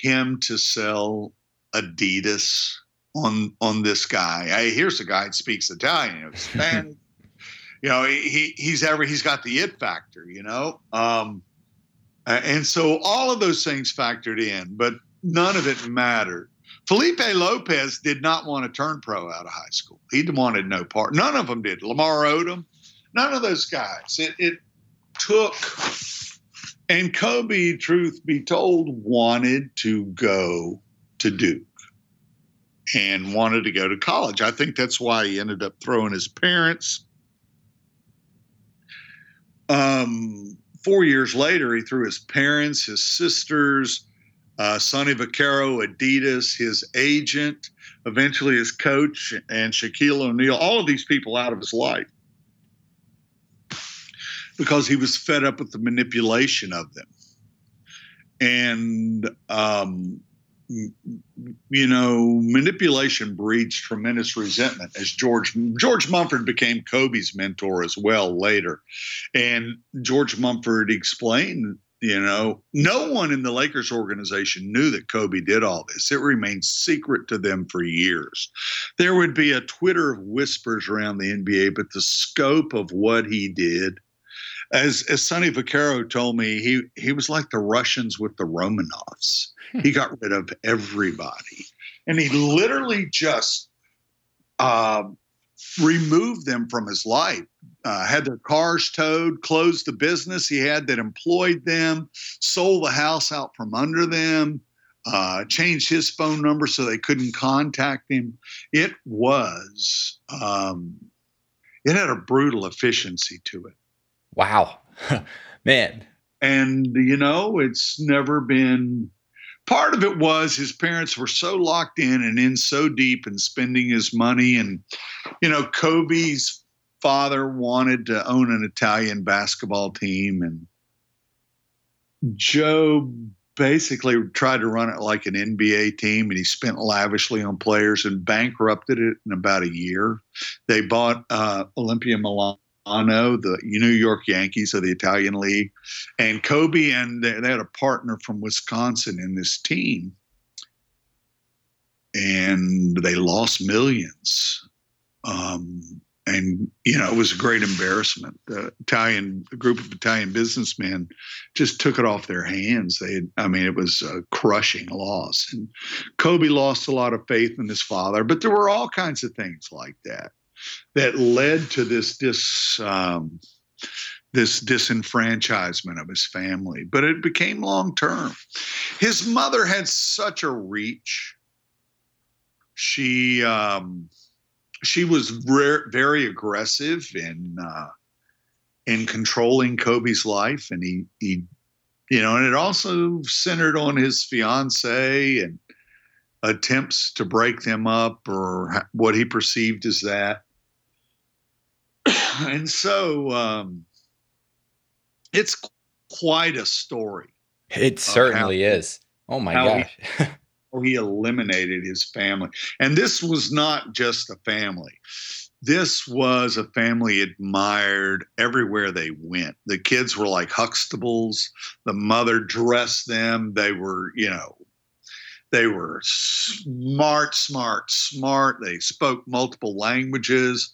him to sell Adidas on on this guy. I, here's a guy that speaks Italian, Spanish. you know, he he's ever he's got the it factor. You know, um, and so all of those things factored in, but none of it mattered. Felipe Lopez did not want to turn pro out of high school. He wanted no part. None of them did. Lamar Odom, none of those guys. It, it took, and Kobe, truth be told, wanted to go to Duke and wanted to go to college. I think that's why he ended up throwing his parents. Um, four years later, he threw his parents, his sisters, uh, Sonny Vaccaro, Adidas, his agent, eventually his coach, and Shaquille O'Neal, all of these people out of his life because he was fed up with the manipulation of them. And um, you know, manipulation breeds tremendous resentment. As George George Mumford became Kobe's mentor as well later, and George Mumford explained You know, no one in the Lakers organization knew that Kobe did all this. It remained secret to them for years. There would be a Twitter of whispers around the NBA, but the scope of what he did, as as Sonny Vaccaro told me, he he was like the Russians with the Romanovs. he got rid of everybody, and he literally just uh, removed them from his life uh, had their cars towed, closed the business he had that employed them, sold the house out from under them, uh, changed his phone number so they couldn't contact him. It was, um, it had a brutal efficiency to it. Wow, man. And, you know, it's never been. Part of it was his parents were so locked in and in so deep and spending his money. And, you know, Kobe's father wanted to own an Italian basketball team, and Joe basically tried to run it like an NBA team, and he spent lavishly on players and bankrupted it in about a year. They bought uh, Olimpia Milano, the New York Yankees of the Italian League, and Kobe and they, they had a partner from Wisconsin in this team, and they lost millions. Um, and you know it was a great embarrassment. The Italian the group of Italian businessmen just took it off their hands. They, had, I mean, it was a crushing loss. And Kobe lost a lot of faith in his father, but there were all kinds of things like that that led to this dis um, this disenfranchisement of his family. But it became long term. His mother had such a reach. She um, she was re- very aggressive in uh, in controlling Kobe's life, and he he you know, and it also centered on his fiance and attempts to break them up or what he perceived as that. and so um, it's quite a story. It certainly how, is. Oh my gosh. He, he eliminated his family. And this was not just a family. This was a family admired everywhere they went. The kids were like Huxtables. The mother dressed them. They were, you know, they were smart, smart, smart. They spoke multiple languages.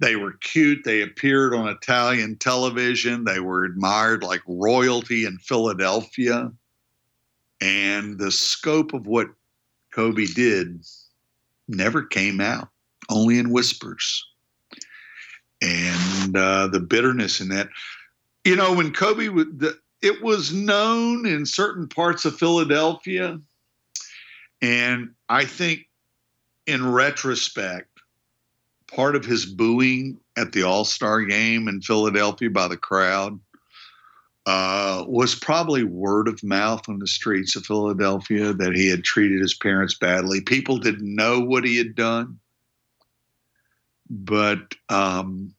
They were cute. They appeared on Italian television. They were admired like royalty in Philadelphia. And the scope of what Kobe did never came out, only in whispers. And uh, the bitterness in that, you know, when Kobe, the, it was known in certain parts of Philadelphia. And I think in retrospect, part of his booing at the All Star game in Philadelphia by the crowd uh, was probably word of mouth on the streets of Philadelphia that he had treated his parents badly. People didn't know what he had done, but um,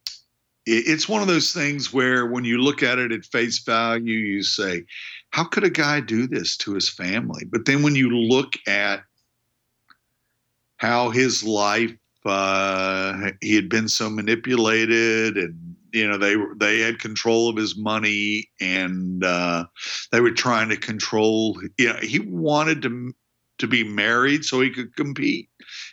it, it's one of those things where when you look at it at face value, you say, "How could a guy do this to his family?" But then when you look at how his life uh, he had been so manipulated and you know they they had control of his money and uh, they were trying to control you know he wanted to to be married so he could compete.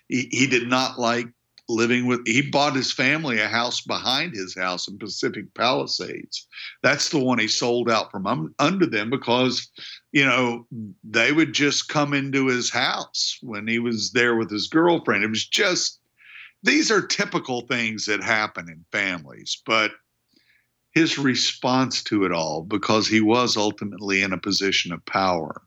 He, he did not like living with he bought his family a house behind his house in pacific palisades. That's the one he sold out from un, under them because you know they would just come into his house when he was there with his girlfriend. It was just these are typical things that happen in families, but his response to it all, because he was ultimately in a position of power,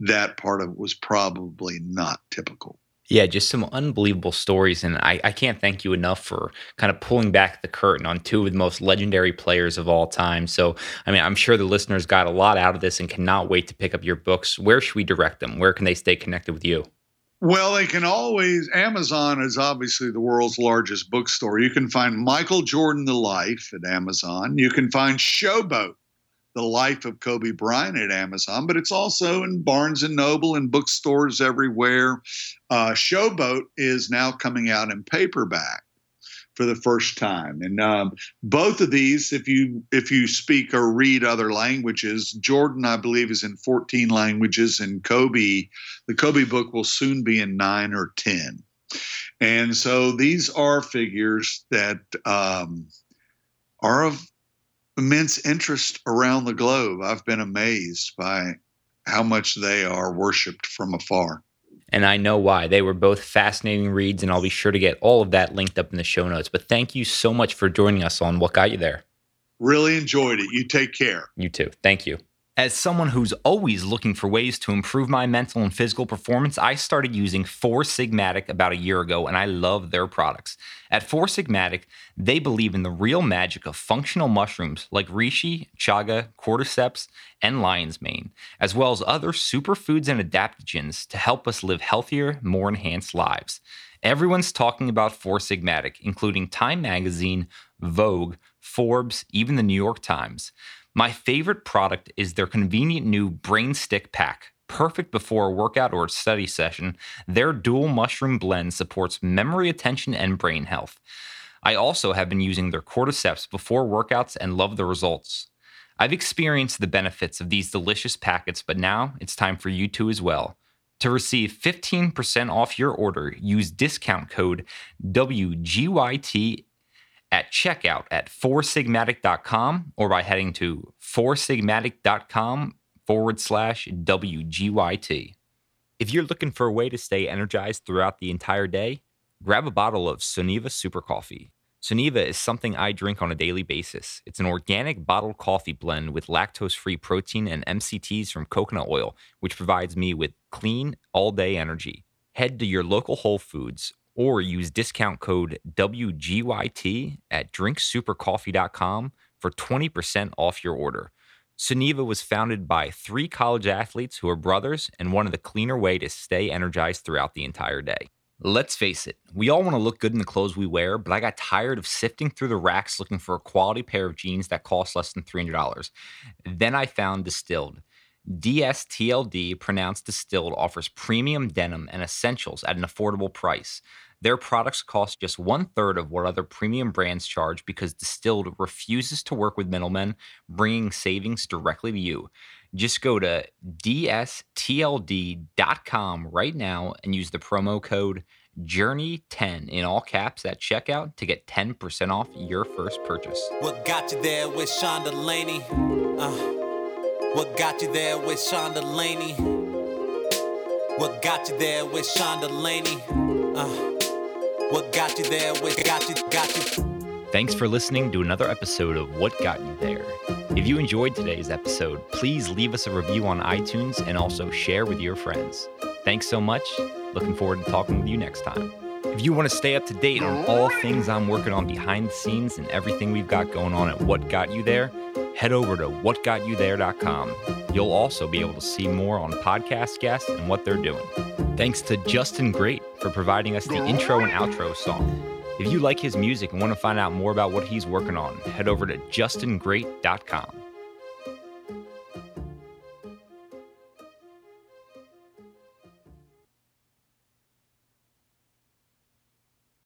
that part of it was probably not typical. Yeah, just some unbelievable stories. And I, I can't thank you enough for kind of pulling back the curtain on two of the most legendary players of all time. So, I mean, I'm sure the listeners got a lot out of this and cannot wait to pick up your books. Where should we direct them? Where can they stay connected with you? Well, they can always. Amazon is obviously the world's largest bookstore. You can find Michael Jordan, The Life at Amazon. You can find Showboat, The Life of Kobe Bryant at Amazon, but it's also in Barnes and Noble and bookstores everywhere. Uh, Showboat is now coming out in paperback. For the first time. And um, both of these, if you if you speak or read other languages, Jordan, I believe, is in 14 languages, and Kobe, the Kobe book will soon be in nine or 10. And so these are figures that um, are of immense interest around the globe. I've been amazed by how much they are worshipped from afar. And I know why. They were both fascinating reads, and I'll be sure to get all of that linked up in the show notes. But thank you so much for joining us on What Got You There. Really enjoyed it. You take care. You too. Thank you. As someone who's always looking for ways to improve my mental and physical performance, I started using Four Sigmatic about a year ago, and I love their products. At Four Sigmatic, they believe in the real magic of functional mushrooms like reishi, chaga, cordyceps, and lion's mane, as well as other superfoods and adaptogens to help us live healthier, more enhanced lives. Everyone's talking about Four Sigmatic, including Time Magazine, Vogue, Forbes, even the New York Times. My favorite product is their convenient new Brain Stick Pack. Perfect before a workout or a study session, their dual mushroom blend supports memory, attention, and brain health. I also have been using their cordyceps before workouts and love the results. I've experienced the benefits of these delicious packets, but now it's time for you to as well. To receive 15% off your order, use discount code WGYT at checkout at foursigmatic.com or by heading to foursigmatic.com forward slash WGYT. If you're looking for a way to stay energized throughout the entire day, grab a bottle of Sunniva Super Coffee. Sunniva is something I drink on a daily basis. It's an organic bottled coffee blend with lactose free protein and MCTs from coconut oil, which provides me with clean, all day energy. Head to your local Whole Foods or use discount code WGYT at drinksupercoffee.com for 20% off your order. Sunniva was founded by three college athletes who are brothers and wanted a cleaner way to stay energized throughout the entire day. Let's face it, we all want to look good in the clothes we wear, but I got tired of sifting through the racks looking for a quality pair of jeans that cost less than $300. Then I found Distilled. DSTLD, pronounced distilled, offers premium denim and essentials at an affordable price. Their products cost just one third of what other premium brands charge because Distilled refuses to work with middlemen, bringing savings directly to you. Just go to dstld.com right now and use the promo code Journey10 in all caps at checkout to get 10% off your first purchase. What got you there with Sean Delaney? Uh, what got you there with Sean Delaney? What got you there with Sean Delaney? Uh, what got you there? What got you? Got you? Thanks for listening to another episode of What Got You There. If you enjoyed today's episode, please leave us a review on iTunes and also share with your friends. Thanks so much. Looking forward to talking with you next time. If you want to stay up to date on all things I'm working on behind the scenes and everything we've got going on at What Got You There, head over to whatgotyouthere.com. You'll also be able to see more on podcast guests and what they're doing. Thanks to Justin Great for providing us the intro and outro song. If you like his music and want to find out more about what he's working on, head over to justingreat.com.